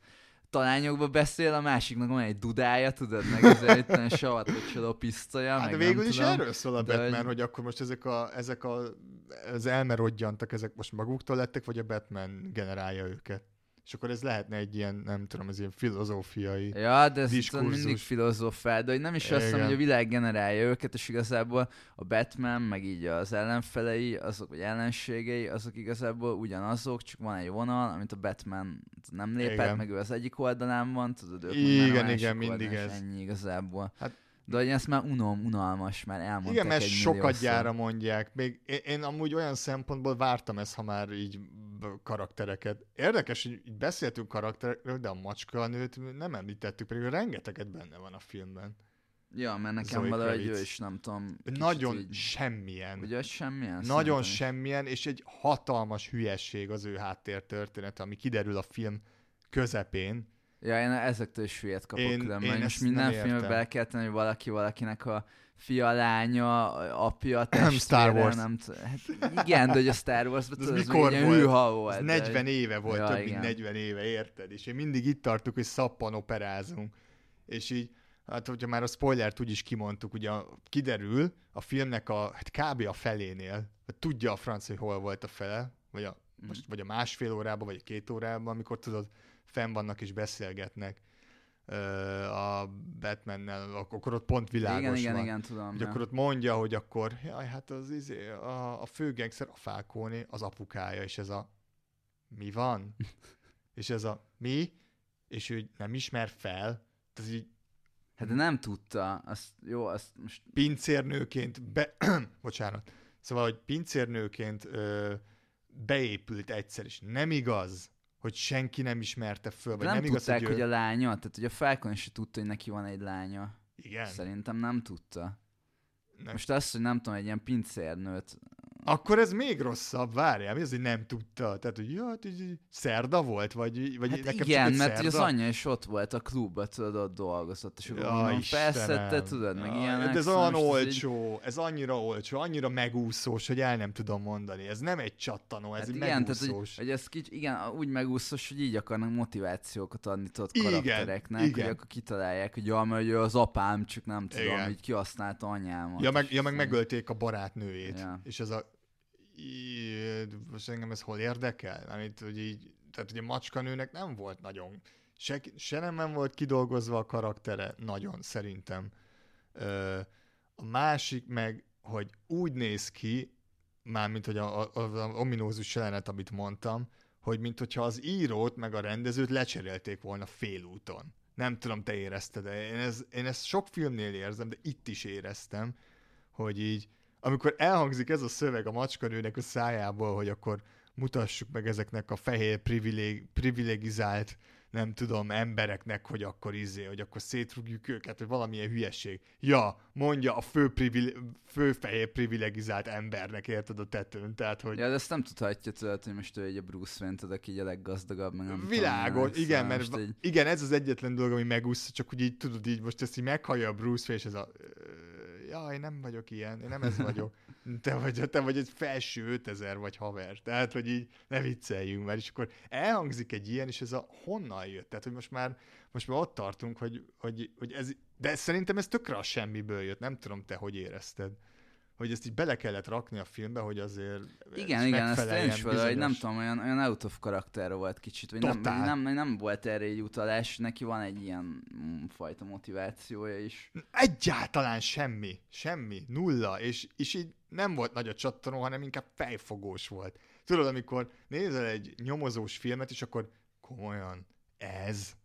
talányokba beszél, a másiknak van egy dudája, tudod, meg ez egy olyan savatocsoló pisztolya, Hát de meg végül is tudom. erről szól a de Batman, hogy- hogy... akkor most ezek, a, ezek a, az elmerodjantak, ezek most maguktól lettek, vagy a Batman generálja őket? És akkor ez lehetne egy ilyen, nem tudom, ez ilyen filozófiai... Ja, de ez diskurzus. mindig filozofál, de hogy nem is azt mondom, hogy a világ generálja őket, és igazából a Batman, meg így az ellenfelei, azok, vagy ellenségei, azok igazából ugyanazok, csak van egy vonal, amit a Batman nem lép át, Igen. meg ő az egyik oldalán van, tudod, ők Igen, igen, mindig ez. Ennyi igazából. Hát- de hogy ezt már unom, unalmas, már elmondták Igen, mert egy sokat gyára mondják. Még én, én amúgy olyan szempontból vártam ezt, ha már így karaktereket. Érdekes, hogy így beszéltünk karakterekről, de a macska nőt nem említettük, pedig rengeteget benne van a filmben. Ja, mert nekem Zoe valahogy Kravitz. ő is nem tudom. Nagyon így- semmilyen. Ugye semmilyen? Nagyon Szerintem semmilyen, és egy hatalmas hülyesség az ő háttértörténete, ami kiderül a film közepén. Ja, én ezektől is hülyet kapok Én- különben, én most minden filmbe bele kell tenni, hogy valaki valakinek a fia, lánya, apja, testvére, Star Wars. Nem t- hát igen, de hogy a Star Wars-ban Ez mikor volt? hűha volt. Ez de 40 hogy- éve volt, Ja, több mint igen. 40 éve, érted? És én mindig itt tartuk, hogy szappan operázunk. És így, hát hogyha már a spoilert úgy is kimondtuk, ugye kiderül a filmnek a, hát kb. a felénél, hogy tudja a franc, hogy hol volt a fele, vagy a, Mhm. most, vagy a másfél órában, vagy a két órában, amikor tudod, fenn vannak és beszélgetnek a Batmannel, ak- akkor ott pont világos Igen, igen, van. igen, tudom. Hogy akkor ott mondja, hogy akkor, jaj, hát az izé, a, a főgengszer, a Falcone, az apukája, és ez a mi van? és ez a mi? És ő nem ismer fel, tehát így Hát de nem tudta, azt, jó, azt most pincérnőként be... Bocsánat. Szóval, hogy pincérnőként ö, beépült egyszer, és nem igaz, hogy senki nem ismerte föl, vagy nem, nem, igaz, tudták, hogy, hogy, ő... a lánya, tehát hogy a Falcon is tudta, hogy neki van egy lánya. Igen. Szerintem nem tudta. Nem. Most azt, hogy nem tudom, egy ilyen pincérnőt, Akkor ez még rosszabb, várjál, mi az, hogy nem tudta? Tehát, hogy ja, hát így, szerda volt, vagy, vagy Hát nekem csak igen, egy mert hogy az szerda? anyja is ott volt a klubban, tudod, ott dolgozott, és akkor Ja, mondom, persze, te tudod, meg Jaj, ilyenek. De ez szóval olyan ez így- olcsó, ez annyira olcsó, annyira megúszós, hogy el nem tudom mondani. Ez nem egy csattanó, ez Hát egy igen, tehát hogy, megúszós. hogy ez kicsi, igen, úgy megúszós, hogy így akarnak motivációkat adni tudod Igen, karaktereknek, igen. hogy akkor kitalálják, hogy ja, mert az apám, csak nem tudom, Igen. hogy kihasználta anyámat. Ja, meg, ja, meg megölték a barátnőjét. Ja. És ez a... Most engem ez hol érdekel? Amit, hogy így, tehát ugye macskanőnek nem volt nagyon... Se, se nem, volt kidolgozva a karaktere, nagyon szerintem. Ö, a másik meg, hogy úgy néz ki, mármint, hogy a, a, az ominózus jelenet, amit mondtam, hogy mint hogyha az írót meg a rendezőt lecserélték volna félúton. Nem tudom, te érezted de én, ez, én ezt sok filmnél érzem, de itt is éreztem, hogy így, amikor elhangzik ez a szöveg a macskanőnek a szájából, hogy akkor mutassuk meg ezeknek a fehér privilég, privilegizált nem tudom, embereknek, hogy akkor izé, hogy akkor szétrugjuk őket, vagy valamilyen hülyeség. Ja, mondja a fő, privile- fő fehér privilegizált embernek, érted a tetőn, tehát, hogy Ja, de ezt nem tudhatja tudod, hogy most ő egy a Bruce Wayne, tudod, aki a leggazdagabb, meg nem Világos, tudom, igen, mert így- igen, ez az egyetlen dolog, ami megúszta, csak úgy így tudod, így most ezt így meghallja a Bruce Wayne, és ez a... jaj, nem vagyok ilyen, én nem ez vagyok. Te vagy, te vagy egy felső 5000 vagy haver. Tehát, hogy így ne vicceljünk már. És akkor elhangzik egy ilyen, és ez a honnan jött? Tehát, hogy most már, most már ott tartunk, hogy, hogy, hogy ez, de szerintem ez tökre a semmiből jött. Nem tudom, te hogy érezted hogy ezt így bele kellett rakni a filmbe, hogy azért Igen, igen, ezt én is valahogy, hogy nem tudom, olyan, olyan out of karakter volt kicsit, vagy nem, nem, nem, volt erre egy utalás, neki van egy ilyen mm, fajta motivációja is. Egyáltalán semmi, semmi, nulla, és, és így nem volt nagy a csattanó, hanem inkább fejfogós volt. Tudod, amikor nézel egy nyomozós filmet, és akkor komolyan, ez,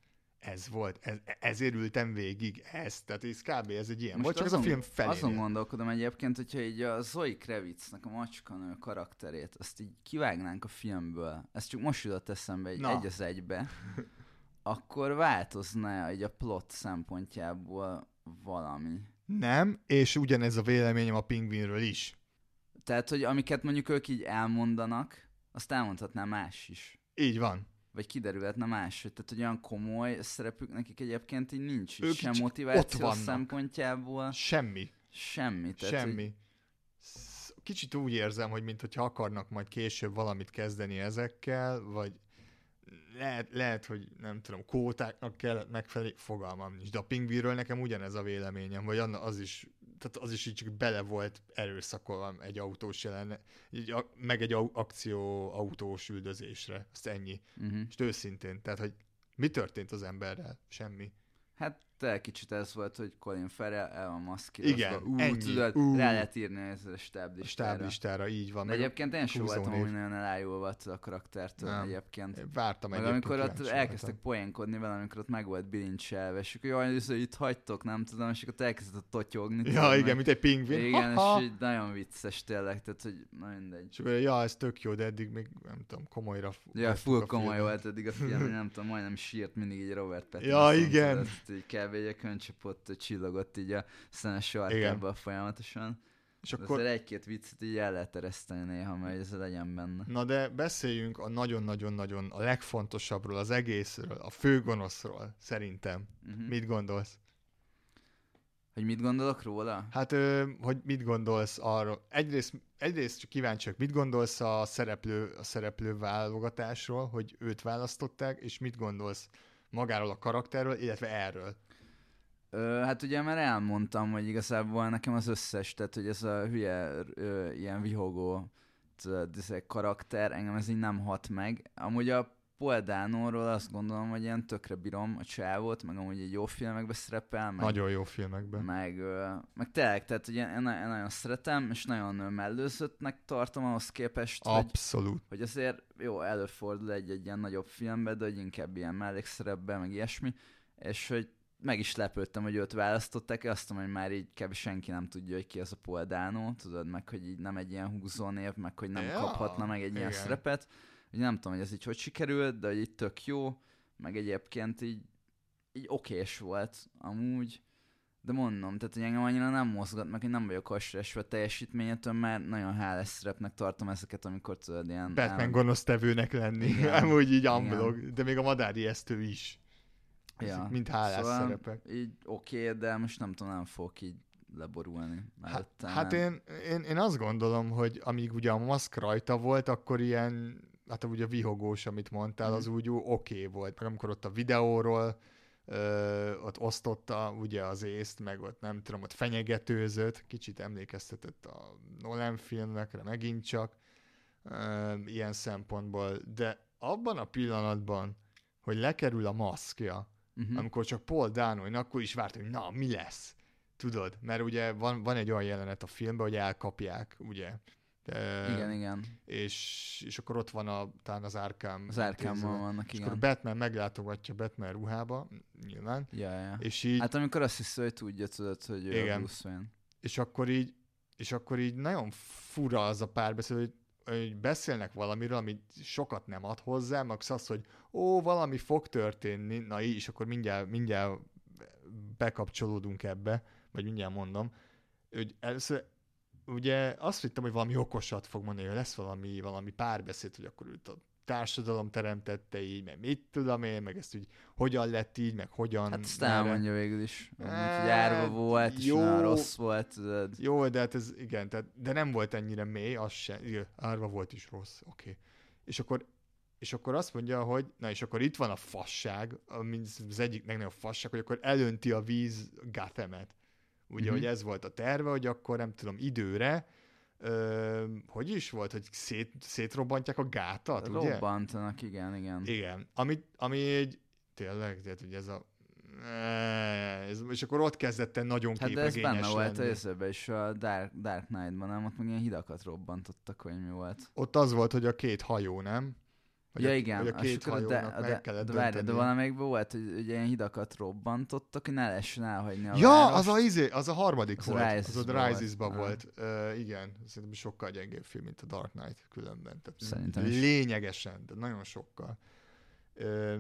ez volt, ez, ezért ültem végig, ez, tehát ez kb. ez egy ilyen Most csak azon, ez a film felé. Azon gondolkodom egyébként, hogyha így a Zoe Kravitznek a macskanő karakterét, azt így kivágnánk a filmből, ez csak most jutott eszembe egy, egy az egybe, akkor változna egy a plot szempontjából valami. Nem, és ugyanez a véleményem a pingvinről is. Tehát, hogy amiket mondjuk ők így elmondanak, azt elmondhatná más is. Így van vagy kiderülhetne más, tehát hogy olyan komoly szerepük nekik egyébként így nincs, ők sem motiváció szempontjából. Semmi. Semmi. Tehát, Semmi. Hogy... Kicsit úgy érzem, hogy mintha akarnak majd később valamit kezdeni ezekkel, vagy lehet, lehet, hogy nem tudom, kótáknak kellett megfelelni, fogalmam nincs, de a pingvíről nekem ugyanez a véleményem, vagy az is tehát az is így csak bele volt erőszakolva egy autós jelen, így, meg egy akció autós üldözésre, azt ennyi. Uh-huh. És őszintén, tehát hogy mi történt az emberrel? Semmi. Hát te kicsit ez volt, hogy Colin Farrell el van maszkírozva. Igen, ú, ennyi. Tudod, ú. rá lehet írni ez a stáblistára. A stáblistára, így van. De egyébként én sem voltam hogy nagyon elájulva a karaktertől nem. egyébként. Én vártam Meg amikor ott elkezdtek poénkodni vele, amikor ott meg volt bilincselve, és akkor jaj, hogy itt hagytok, nem tudom, és akkor elkezdett totyogni. Ja, tudom, igen, mint egy pingvin. Igen, Ha-ha. és így nagyon vicces tényleg, tehát hogy na mindegy. És akkor, ja, ez tök jó, de eddig még nem tudom, komolyra. Ja, full komoly volt eddig a film, nem tudom, majdnem sírt mindig egy Robert Pattinson. Ja, igen. Így kb. egy ott csillogott így a szenes sarkába folyamatosan. És akkor... Azért egy-két viccet így el lehet ereszteni néha, mert ez legyen benne. Na de beszéljünk a nagyon-nagyon-nagyon a legfontosabbról, az egészről, a főgonoszról, szerintem. Uh-huh. Mit gondolsz? Hogy mit gondolok róla? Hát, hogy mit gondolsz arról? Egyrészt, egyrészt csak kíváncsiak, mit gondolsz a szereplő, a szereplő válogatásról, hogy őt választották, és mit gondolsz magáról a karakterről, illetve erről? Ö, hát ugye már elmondtam, hogy igazából nekem az összes, tehát hogy ez a hülye ö, ilyen vihogó ez karakter, engem ez így nem hat meg. Amúgy a Paul Dano-ról azt gondolom, hogy ilyen tökre bírom a csávot, meg amúgy egy jó filmekbe szerepel. Meg, nagyon jó filmekben. Meg, meg tényleg, tehát ugye én, én nagyon szeretem, és nagyon mellőzöttnek tartom ahhoz képest, Abszolút. Hogy, hogy azért jó, előfordul egy-egy ilyen nagyobb filmbe, de hogy inkább ilyen mellékszerepben, meg ilyesmi, és hogy meg is lepődtem, hogy őt választották, azt mondom, hogy már így kb. senki nem tudja, hogy ki az a Paul Dano, tudod, meg hogy így nem egy ilyen húzó név, meg hogy nem ja, kaphatna meg egy igen. ilyen szerepet. Úgy nem tudom, hogy ez így hogy sikerült, de hogy így tök jó, meg egyébként így, így okés volt amúgy. De mondom, tehát hogy engem annyira nem mozgat, meg én nem vagyok a teljesítményetől, mert nagyon hálás szerepnek tartom ezeket, amikor tudod ilyen... Batman nem... gonosz tevőnek lenni, Igen. amúgy így amblog, de még a madári esztő is. Ja. Mint hálás szóval szerepek. Így oké, okay, de most nem tudom, nem fogok így leborulni. Hát, hát én, én, én azt gondolom, hogy amíg ugye a maszk rajta volt, akkor ilyen, hát ugye a vihogós, amit mondtál, mm. az úgy oké okay volt. Meg amikor ott a videóról ö, ott osztotta ugye az észt, meg ott nem tudom, ott fenyegetőzött, kicsit emlékeztetett a Nolan filmekre megint csak, ö, ilyen szempontból, de abban a pillanatban, hogy lekerül a maszkja, uh-huh. amikor csak Paul Dano, akkor is vártam, hogy na, mi lesz? Tudod, mert ugye van, van egy olyan jelenet a filmben, hogy elkapják, ugye, de, igen, igen. És, és akkor ott van a, talán az Arkham. Az Arkham vannak, és igen. akkor Batman meglátogatja Batman ruhába, nyilván. Ja, ja. És így, hát amikor azt hiszem, hogy tudja, tudod, hogy igen. Bruce Wayne. És akkor így, és akkor így nagyon fura az a párbeszéd, hogy hogy beszélnek valamiről, amit sokat nem ad hozzá, meg az, hogy ó, valami fog történni, na így, és akkor mindjárt, mindjárt bekapcsolódunk ebbe, vagy mindjárt mondom, hogy először ugye azt hittem, hogy valami okosat fog mondani, hogy lesz valami, valami párbeszéd, hogy akkor őt a társadalom teremtette így, meg mit tudom én, meg ezt úgy hogyan lett így, meg hogyan... Hát ezt elmondja végül is. Hát, hogy árva volt, és jó. nagyon rossz volt, tudod. Jó, de hát ez igen, tehát, de nem volt ennyire mély, az se, igen, árva volt is rossz, oké. Okay. És akkor és akkor azt mondja, hogy na és akkor itt van a fasság, ami az egyik legnagyobb fasság, hogy akkor elönti a víz Gothamet. Ugye, Mhm. hogy ez volt a terve, hogy akkor nem tudom, időre, ö, hogy is volt, hogy szét, szétrobbantják a gátat, ugye? Robbantanak, igen, igen. Igen, ami, ami egy, tényleg, tehát ugye ez a ez, és akkor ott kezdett el nagyon Hát de ez képregényes benne volt lenni. az is a Dark, Dark Knight-ban, nem? Ott meg ilyen hidakat robbantottak, vagy mi volt. Ott az volt, hogy a két hajó, nem? Vagy ja a, igen, Hogy a két akkor hajónak de, meg de, kellett de, várj, de valamelyikben volt, hogy ugye ilyen hidakat robbantottak, hogy ne lehessen elhagyni a Ja, várost. az a, izé, az a harmadik Az a volt. Az a volt. Rises-ba Ah. volt. Uh, igen, szerintem sokkal gyengébb film, mint a Dark Knight különben. Tehát Szerintem is. Lényegesen, de nagyon sokkal. Uh,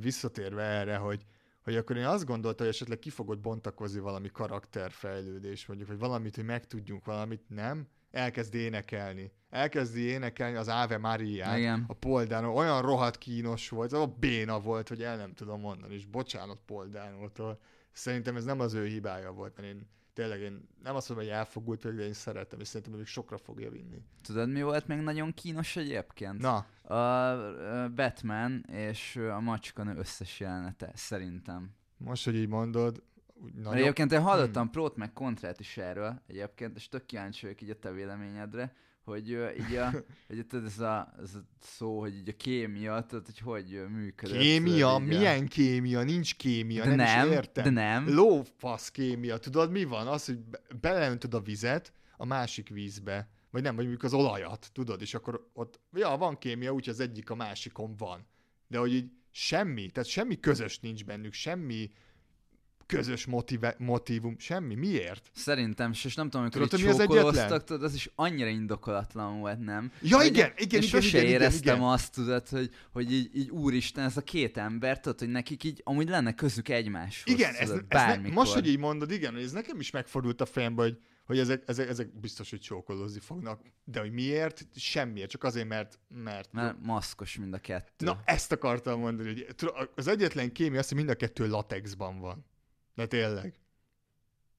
visszatérve erre, hogy hogy akkor én azt gondoltam, hogy esetleg ki fogod bontakozni valami karakterfejlődés, mondjuk, vagy valamit, hogy megtudjunk valamit, nem? Elkezd énekelni. Elkezdi énekelni az Ave Igen. a Poldánó. Olyan rohadt kínos volt, a béna volt, hogy el nem tudom mondani, és bocsánat Poldánótól. Szerintem ez nem az ő hibája volt, mert én tényleg én nem azt mondom, hogy elfogult de én szeretem, és szerintem még sokra fogja vinni. Tudod, mi volt még nagyon kínos egyébként? Na, A Batman és a macskanő összes jelenete, szerintem. most, hogy így mondod, úgy Nagyon... Egyébként én hallottam Hmm. prót meg kontrát is erről, egyébként, és tök kíváncsi vagyok így a te véleményedre, hogy így a, hogy tudod, ez a, ez a szó, hogy így a kémia, tudod, hogy hogy ö, működött. Kémia? tudod, így a- Milyen kémia? Nincs kémia, de nem, nem, is értem. de nem. Lófasz kémia. Tudod, mi van? Az, hogy be- beleöntöd a vizet a másik vízbe. Vagy nem, vagy mondjuk az olajat, tudod, és akkor ott, ja, van kémia, úgyhogy az egyik a másikon van. De hogy így semmi, tehát semmi közös nincs bennük, semmi közös motive, motivum, semmi. Miért? Szerintem, és nem tudom, amikor Tudod, mi az egyetlen? tudod, az is annyira indokolatlan volt, nem? Ja, Hogy igen, igen, én igen, sose igen, igen, éreztem igen. azt, tudod, hogy, hogy így, így úristen, ez a két ember, tudod, hogy nekik így amúgy lenne közük egymáshoz. Igen, ez, tudod, ez ne, bármikor. most, hogy így mondod, igen, ez nekem is megfordult a fejembe, hogy, hogy ezek, ezek, ezek biztos, hogy csókolózni fognak. De hogy miért? Semmiért, csak azért, mert... mert Mert maszkos mind a kettő. Na, ezt akartam mondani, hogy az egyetlen kémia az, hogy mind a kettő latexban van. De tényleg.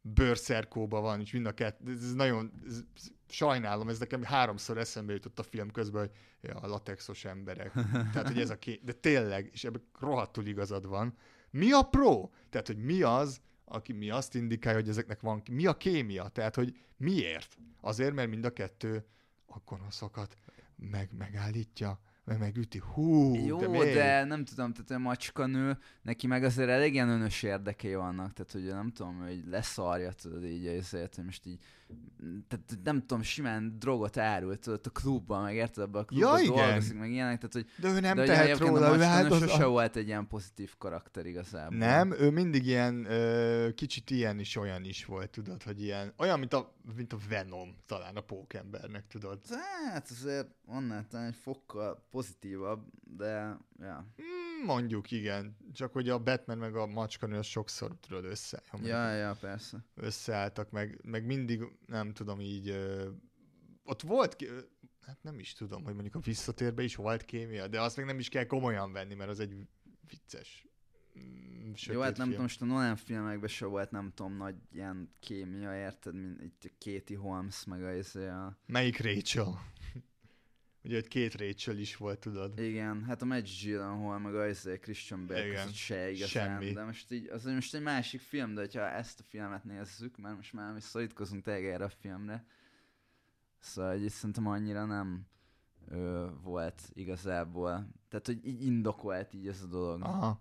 Bőrszerkóban van, és mind a kettő. Ez, nagyon... Ez, sajnálom, ez nekem háromszor eszembe jutott a film közben, hogy ja, a latexos emberek. Tehát, hogy ez a ké... De tényleg, és ebben rohadtul igazad van. Mi a pro? Tehát, hogy mi az, aki mi azt indikálja, hogy ezeknek van... Mi a kémia? Tehát, hogy miért? Azért, mert mind a kettő a gonoszokat meg, megállítja, meg megüti. Hú, Jó, de, miért? de nem tudom, tehát a macskanő, neki meg azért elég ilyen önös érdekei vannak, tehát hogy nem tudom, hogy leszarja, tudod így ezért, hogy most így, tehát nem tudom, simán drogot árult, tudod, a klubban, meg érted, abban a klubban igen. dolgozik, meg ilyenek, tehát hogy De ő nem de tehet róla, ő macskanő áldoz... sose volt egy ilyen pozitív karakter igazából. Nem, ő mindig ilyen, ö, kicsit ilyen is, olyan is volt, tudod, hogy ilyen, olyan, mint a, mint a Venom, talán a pókembernek, tudod. Hát azért annál talán egy fokkal pozitívabb, de ja. Hmm, mondjuk igen, csak hogy a Batman meg a macskanő az sokszor, tudod, össze, Ja, ja, persze. összeálltak, meg, meg mindig, nem tudom, így, ö, ott volt, ö, hát nem is tudom, hogy mondjuk a visszatérbe is volt kémia, de azt még nem is kell komolyan venni, mert az egy vicces mm, sötét Jó, hát nem film. tudom, most a Nolan filmekben se volt, nem tudom, nagy ilyen kémia, érted, mint itt a Katie Holmes, meg a, izé a Melyik Rachel? Ugye, hogy két Rachel is volt, tudod. igen, hát a Maggie Gyllenhaal, meg a izé Christian Bale Igen, között se igazán, semmi. de most így, az most egy másik film, de hogyha ezt a filmet nézzük, mert most már mi szorítkozunk tényleg erre a filmre, szóval így szerintem annyira nem ö, volt igazából, tehát hogy így indokolt így ez a dolog. Aha.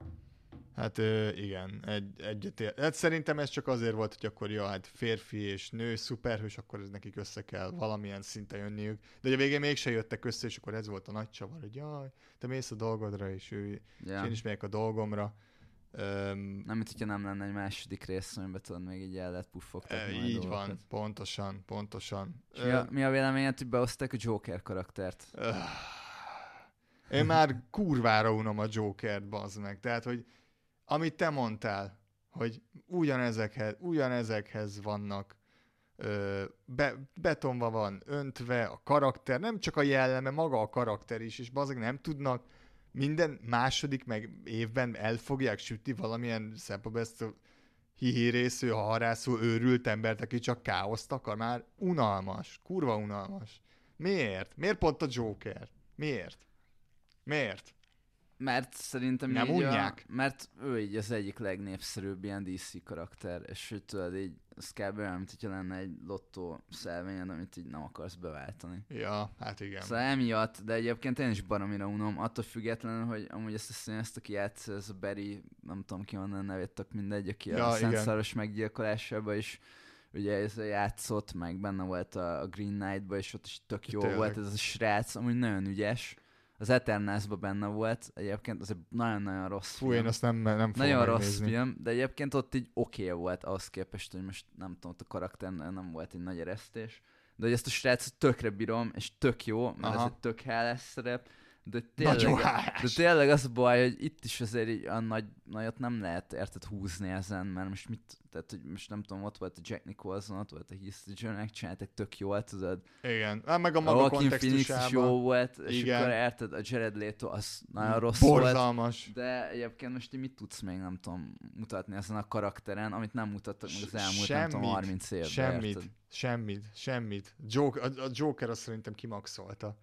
Hát igen, egy, egyetért. Hát szerintem ez csak azért volt, hogy akkor ja, hát férfi és nő szuperhős, akkor ez nekik össze kell valamilyen szinten jönniük. De a végén mégse jöttek össze, és akkor ez volt a nagy csavar, hogy jaj, te mész a dolgodra, és ő, és ja. én is megyek a dolgomra. Öm, Nem, mint hogyha nem lenne egy második rész, amiben tudod, még így el lehet puffogtatni e, így dolgokat. van, pontosan, pontosan. És mi, a, mi a véleményed, hogy behozták a Joker karaktert? Öh. Én már kurvára unom a Jokert, bazd meg. Tehát, hogy amit te mondtál, hogy ugyanezekhez, ugyanezekhez vannak ö, be, betonva van öntve, a karakter, nem csak a jelleme, maga a karakter is, és bazeg nem tudnak minden második meg évben el sütni valamilyen szempontból ezt a hihérésző, harászó, őrült embert, aki csak káoszt akar. Már unalmas, kurva unalmas. Miért? Miért pont a Joker? Miért? Miért? Mert szerintem Nem így unják? A, mert ő így az egyik legnépszerűbb ilyen DC karakter, és hogy tudod, így az kb. olyan, mint hogyha lenne egy lottó szelvényed, amit így nem akarsz beváltani. Ja, hát igen. Szóval emiatt, de egyébként én is baromira unom, attól függetlenül, hogy amúgy ezt a színeszt, aki játsza, ez a Barry, nem tudom ki van a nevét, tök mindegy, aki Ja, a igen. Szentszaros meggyilkolásában is ugye ez a játszott, meg benne volt a, a Green Knight-ba, és ott is tök jó Tényleg. volt ez a srác, amúgy nagyon ügyes. Az Eternals-ba benne volt, egyébként az egy nagyon-nagyon rossz Fú, film. én azt nem, nem fogom Nagyon rossz megnézni. film, de egyébként ott így oké okay volt ahhoz képest, hogy most nem tudom, ott a karakter nem volt egy nagy eresztés. De hogy ezt a srácot tökre bírom, és tök jó, mert Aha. ez egy tök hálás szerep, de tényleg, de tényleg az a baj, hogy itt is azért így a nagy, nagyot nem lehet érted húzni ezen, mert most mit, tehát hogy most nem tudom, ott volt a Jack Nicholson, ott volt a Heath Ledger, megcsináltak tök jól, tudod. Igen. Hát meg a A maga Joaquin Phoenix is jó volt, és Igen. akkor érted, a Jared Leto az nagyon rossz volt. Borzalmas. De egyébként most így mit tudsz még, nem tudom, mutatni ezen a karakteren, amit nem mutattak meg az elmúlt, nem tudom, Semmit, 30 évben. Semmit, érted? semmit, semmit. Joker, a, a Joker azt szerintem kimaxolta.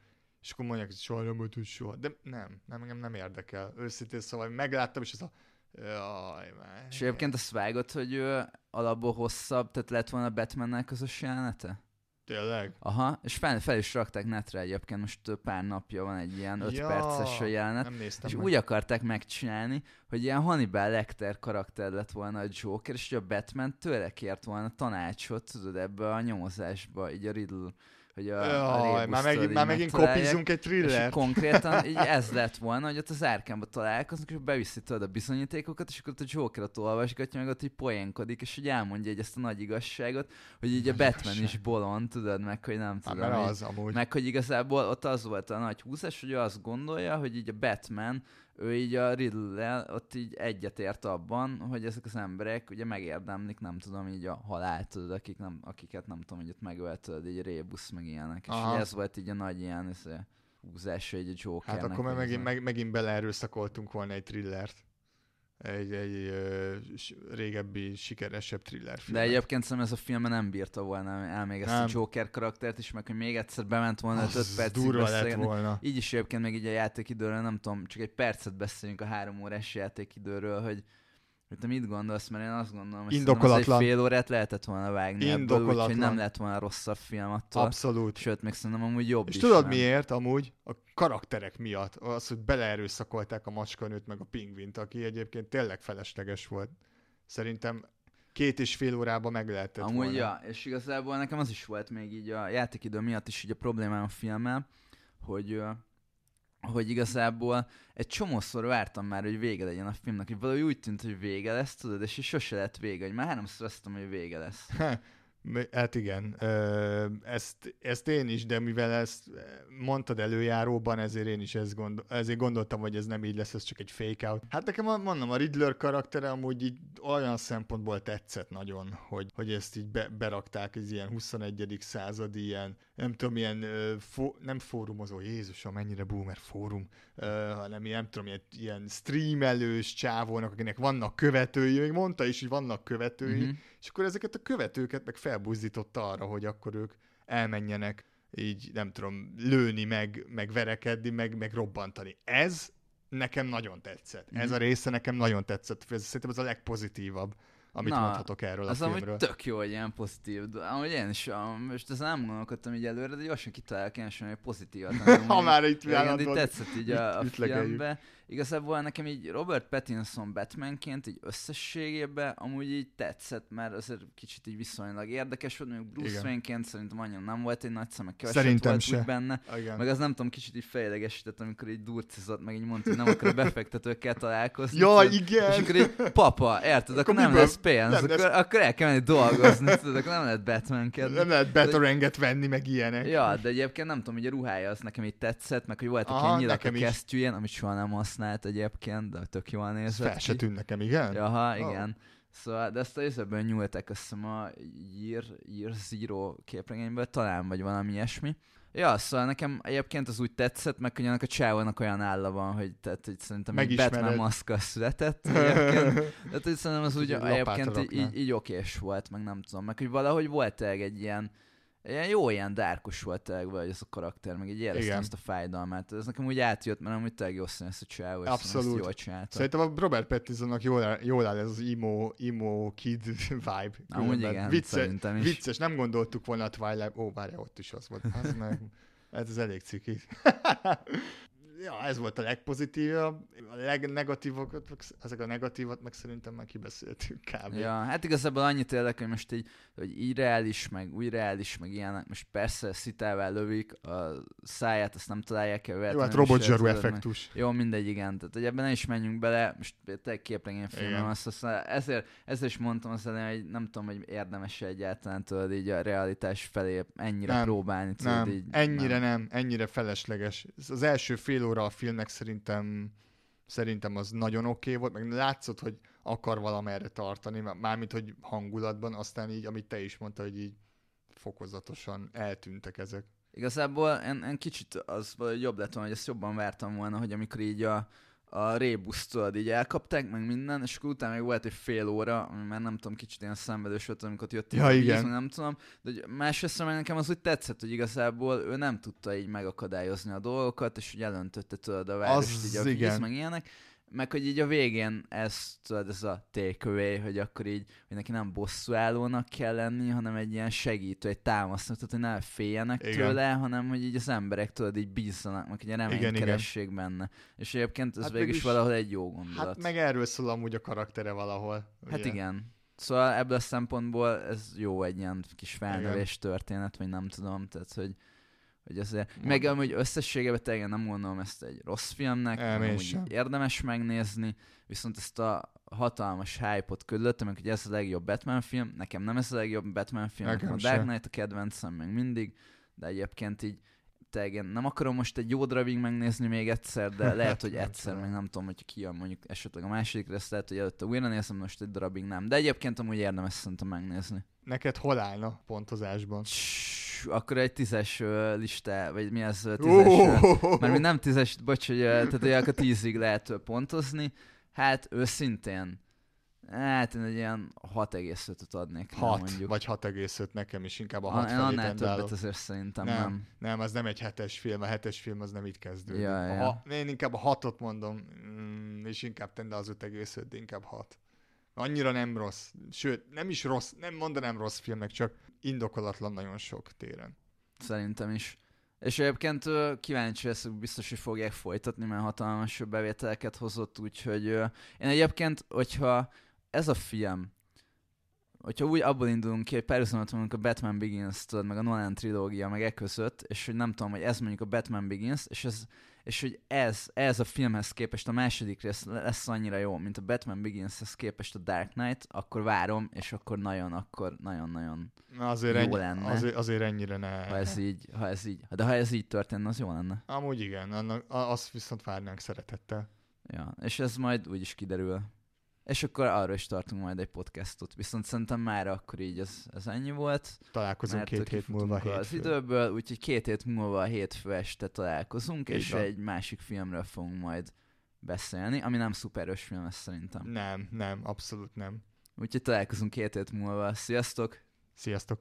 És akkor mondják, hogy soha nem volt úgy soha. De nem, nem, engem nem érdekel. Őszintén szóval megláttam, és ez a... Jaj, már. És egyébként azt vágott, hogy ő alapból hosszabb, tehát lett volna Batmannel közös jelenete? Tényleg? Aha, és fel, fel is rakták netre egyébként, most pár napja van egy ilyen 5 Ja, perces a jelenet, Nem néztem és meg. úgy akarták megcsinálni, hogy ilyen Hannibal Lecter karakter lett volna a Joker, és hogy a Batman tőle kért volna tanácsot, tudod, ebbe a nyomozásba, így a Riddle, hogy a, a Jaj, rébuszt, már így már megint kopizunk egy thrillert. konkrétan így ez lett volna, hogy ott az árkámba találkoznak, és beviszi tudod a bizonyítékokat, és akkor ott a Joker ott olvasgatja, meg ott így poénkodik, és hogy elmondja egy ezt a nagy igazságot, hogy így a Nagy Batman igazság. is bolond, tudod, meg hogy nem Hát, tudom. így- az amúgy. meg hogy igazából ott az volt a nagy húzás, hogy ő azt gondolja, hogy így a Batman, ő így a riddle ott így egyetért abban, hogy ezek az emberek ugye megérdemlik, nem tudom, így a halált, tudod, akik nem, akiket nem tudom, hogy ott megölt, tudod, így rébusz, meg ilyenek. És Aha. ugye ez volt így a nagy ilyen ez, húzása így a Jokernek. Hát akkor meg megint, meg, megint beleerőszakoltunk volna egy thrillert. Egy, egy ö, régebbi, sikeresebb thriller De filmet. egyébként szerintem ez a film nem bírta volna el még ezt Nem. a Joker karaktert is, meg hogy még egyszer bement volna 5 az percig durva lett volna. Így is egyébként még így a játékidőről, nem tudom, csak egy percet beszéljünk a három órás játékidőről, hogy, hogy te mit gondolsz, mert én azt gondolom, hogy Indokolatlan. egy fél órát lehetett volna vágni ebből, úgyhogy nem lett volna rosszabb film attól. Abszolút. Sőt, még szerintem amúgy jobb És is. tudod nem? miért amúgy? A karakterek miatt. Az, hogy beleerőszakolták a macskanőt meg a pingvint, aki egyébként tényleg felesleges volt. Szerintem két és fél órában meg lehetett Amúgy, volna. ja, és igazából nekem az is volt még így a játékidő miatt is így a problémám a filmmel, hogy, hogy igazából egy csomószor vártam már, hogy vége legyen a filmnek, hogy valahogy úgy tűnt, hogy vége lesz, tudod, és sose lett vége, hogy már háromszor azt mondtam, hogy vége lesz. Hát igen, ezt, ezt én is, de mivel ezt mondtad előjáróban, ezért én is ezt gondol, ezért gondoltam, hogy ez nem így lesz, ez csak egy fake out. Hát nekem mondom, a Riddler karaktere amúgy így olyan szempontból tetszett nagyon, hogy, hogy ezt így be, berakták, ez ilyen 21. századi ilyen, nem tudom, ilyen fó, nem fórumozó, Jézusom, mennyire boomer fórum, hanem ilyen, nem tudom, ilyen, ilyen streamelős csávónak, akinek vannak követői, még mondta is, hogy vannak követői, Mhm. És akkor ezeket a követőket meg felbuzdította arra, hogy akkor ők elmenjenek így, nem tudom, lőni, meg, meg verekedni, meg, meg robbantani. Ez nekem nagyon tetszett. Ez Mhm. a része nekem nagyon tetszett. Ez, szerintem ez a legpozitívabb, amit Na, mondhatok erről Az a amúgy filmről. tök jó, hogy ilyen pozitív. De amúgy én is, most ezen nem gondolkodtam így előre, de gyorsan kitalálok én sem egy pozitívat. ha már itt állandóan tetszett így a, a filmbe. Igazából nekem így Robert Pattinson Batmanként így összességében amúgy így tetszett, mert azért kicsit így viszonylag érdekes volt, mondjuk Bruce. Wayne-ként szerintem annyira nem volt egy nagy szem, meg keveset Szerintem volt se. benne. Igen. Meg az nem tudom, kicsit így fejlegesített, amikor így durcizott, meg így mondta, hogy nem akar a befektetőkkel találkozni. Jaj, tudod. igen! És akkor így, papa, érted, akkor, nem lesz pénz, Nem akkor, lesz- akkor el kell menni dolgozni, tudod, akkor nem lehet Batmankedni. Nem lehet betorenget venni, meg ilyenek. Ja, de egyébként nem tudom, hogy a ruhája az nekem így tetszett, meg hogy voltak Aha, ilyen nyilak a kesztyűjén, amit soha nem használt egyébként, de tök jól nézett fel se ki. tűnt nekem, igen? Jaha, Ó. igen. Szóval, de ezt a részebben nyúltak, azt hiszem a Year, Year Zero képregényből, talán, vagy valami ilyesmi. Ja, szóval nekem egyébként az úgy tetszett, meg hogy annak a csávónak olyan álla van, hogy, tehát, hogy szerintem egy. Batman maszka született egyébként. Tehát, hogy szerintem az úgy Egy egyébként így, így, így okés volt, meg nem tudom, meg hogy valahogy volt egy ilyen, ilyen jó, ilyen dárkos volt tényleg vagy ez a karakter, meg így éreztem Igen. ezt a fájdalmát. Ez nekem úgy átjött, mert amúgy tényleg jó színes a csávó, Abszolút. jól csinálta. Szerintem a Robert Pattinsonnak jól áll, jól áll ez az emo, emo kid vibe. Amúgy igen, vicce, is. Vicces, nem gondoltuk volna a Twilight, ó, várja, ott is az volt. Az meg, ez az elég ciki. Ja, ez volt a legpozitívabb. A legnegatívokat, ezek a negatívat meg szerintem már kibeszéltük kb. Ja, hát igazából annyit érdek, hogy most így, hogy így reális, meg új reális, meg ilyenek, most persze szitával lövik, a száját azt nem találják el Jó, hát véletlenül robot se, zsaru tudod, meg- effektus. Jó, mindegy, igen. Tehát, hogy ebben ne is menjünk bele, most te képregényfilmem Igen. azt, azt ezért, ezért is mondtam az elején, hogy nem tudom, hogy érdemes egyáltalán tudod így a realitás felé ennyire Nem, próbálni, tudod Nem, így. ennyire nem. ennyire felesleges. Ez Az első fél óra a filmnek szerintem szerintem az nagyon oké okay volt, meg látszott, hogy akar valamerre tartani, már- mármint, hogy hangulatban, aztán így, amit te is mondta, hogy így fokozatosan eltűntek ezek. Igazából én, én kicsit az jobb lett volna, hogy ezt jobban vártam volna, hogy amikor így a, a rébuszt tudod, így elkapták, meg minden, és akkor utána még volt egy fél óra, ami már nem tudom, kicsit ilyen szenvedős volt, amikor jött Ja, víz, igen. meg nem tudom, de hogy másrészt meg nekem az úgy tetszett, hogy igazából ő nem tudta így megakadályozni a dolgokat, és hogy elöntötte tudod a várost, Az így a víz, igen. meg ilyenek, meg hogy így a végén ez, tudod, ez a takeaway, hogy akkor így, hogy neki nem bosszúállónak kell lenni, hanem egy ilyen segítő, egy támasztó, tehát hogy ne féljenek Igen. tőle, hanem hogy így az emberek tudod így bízzanak, meg hogy a reményt Igen, benne. És egyébként ez Hát hát végül is valahol egy jó gondolat. Hát meg erről szól amúgy a karaktere valahol. Hát ugye? igen. Szóval ebből a szempontból ez jó egy ilyen kis felnövés történet, vagy nem tudom, tehát hogy, hogy azért, meg amúgy összességében tényleg nem gondolom ezt egy rossz filmnek, Nem, hanem én úgy sem. érdemes megnézni, viszont ezt a hatalmas hype-ot körülöttem, meg hogy ez a legjobb Batman film, nekem nem ez a legjobb Batman film, nekem, a Dark. Knight a kedvencem meg mindig, de egyébként így tényleg én nem akarom most egy jó darabig megnézni még egyszer, de lehet, hogy egyszer, még nem tudom, hogy kijön mondjuk esetleg a második rész, lehet, hogy előtte újra nézem, most egy darabig nem. De egyébként amúgy érdemes szerintem megnézni. Neked hol állna pontozásban? Cs, Akkor egy tízes lista, vagy mi az tízes, uh, mert mi nem tízes, bocs, hogy tehát hogy akkor tízig lehet pontozni. Hát őszintén, hát én egy ilyen 6,5-öt adnék. rá, 6 mondjuk. vagy 6,5 nekem is, inkább a A- 6 én felé annál többet tendálok. azért szerintem Nem. nem. Nem, az nem egy hetes film, a hetes film az nem itt kezdődik. Ja, ja. Ha, én inkább a hatot mondom, mm, és inkább tende az 5,5, de inkább 6. Annyira nem rossz. Sőt, nem is rossz, nem mondanám rossz filmnek, csak indokolatlan nagyon sok téren. Szerintem is. És egyébként kíváncsi leszek, biztos, hogy fogják folytatni, mert hatalmas bevételeket hozott, úgyhogy én egyébként, hogyha ez a film, hogyha úgy abból indulunk ki, hogy párhuzamot mondjuk a Batman Begins, tudod, meg a Nolan trilógia, meg e között, és hogy nem tudom, hogy ez mondjuk a Batman Begins, és ez és hogy ez, ez a filmhez képest a második rész lesz annyira jó, mint a Batman Beginshez képest a Dark Knight, akkor várom, és akkor nagyon, akkor nagyon-nagyon Na azért, Jó ennyi, lenne. azért, azért ennyire ne. ha ez így, ha ez így, de ha ez így történne, az jó lenne. Amúgy igen, annak, azt viszont várnánk szeretettel. Ja, és ez majd úgy is kiderül. És akkor arra is tartunk majd egy podcastot. Viszont szerintem már akkor így ez, ez ennyi volt. Találkozunk két hét múlva az hétfőn. időből, úgyhogy két hét múlva a hétfő este találkozunk, Így és van. egy másik filmről fogunk majd beszélni, ami nem szuperös film lesz szerintem. Nem, nem, abszolút nem. Úgyhogy találkozunk két hét múlva. Sziasztok! Sziasztok!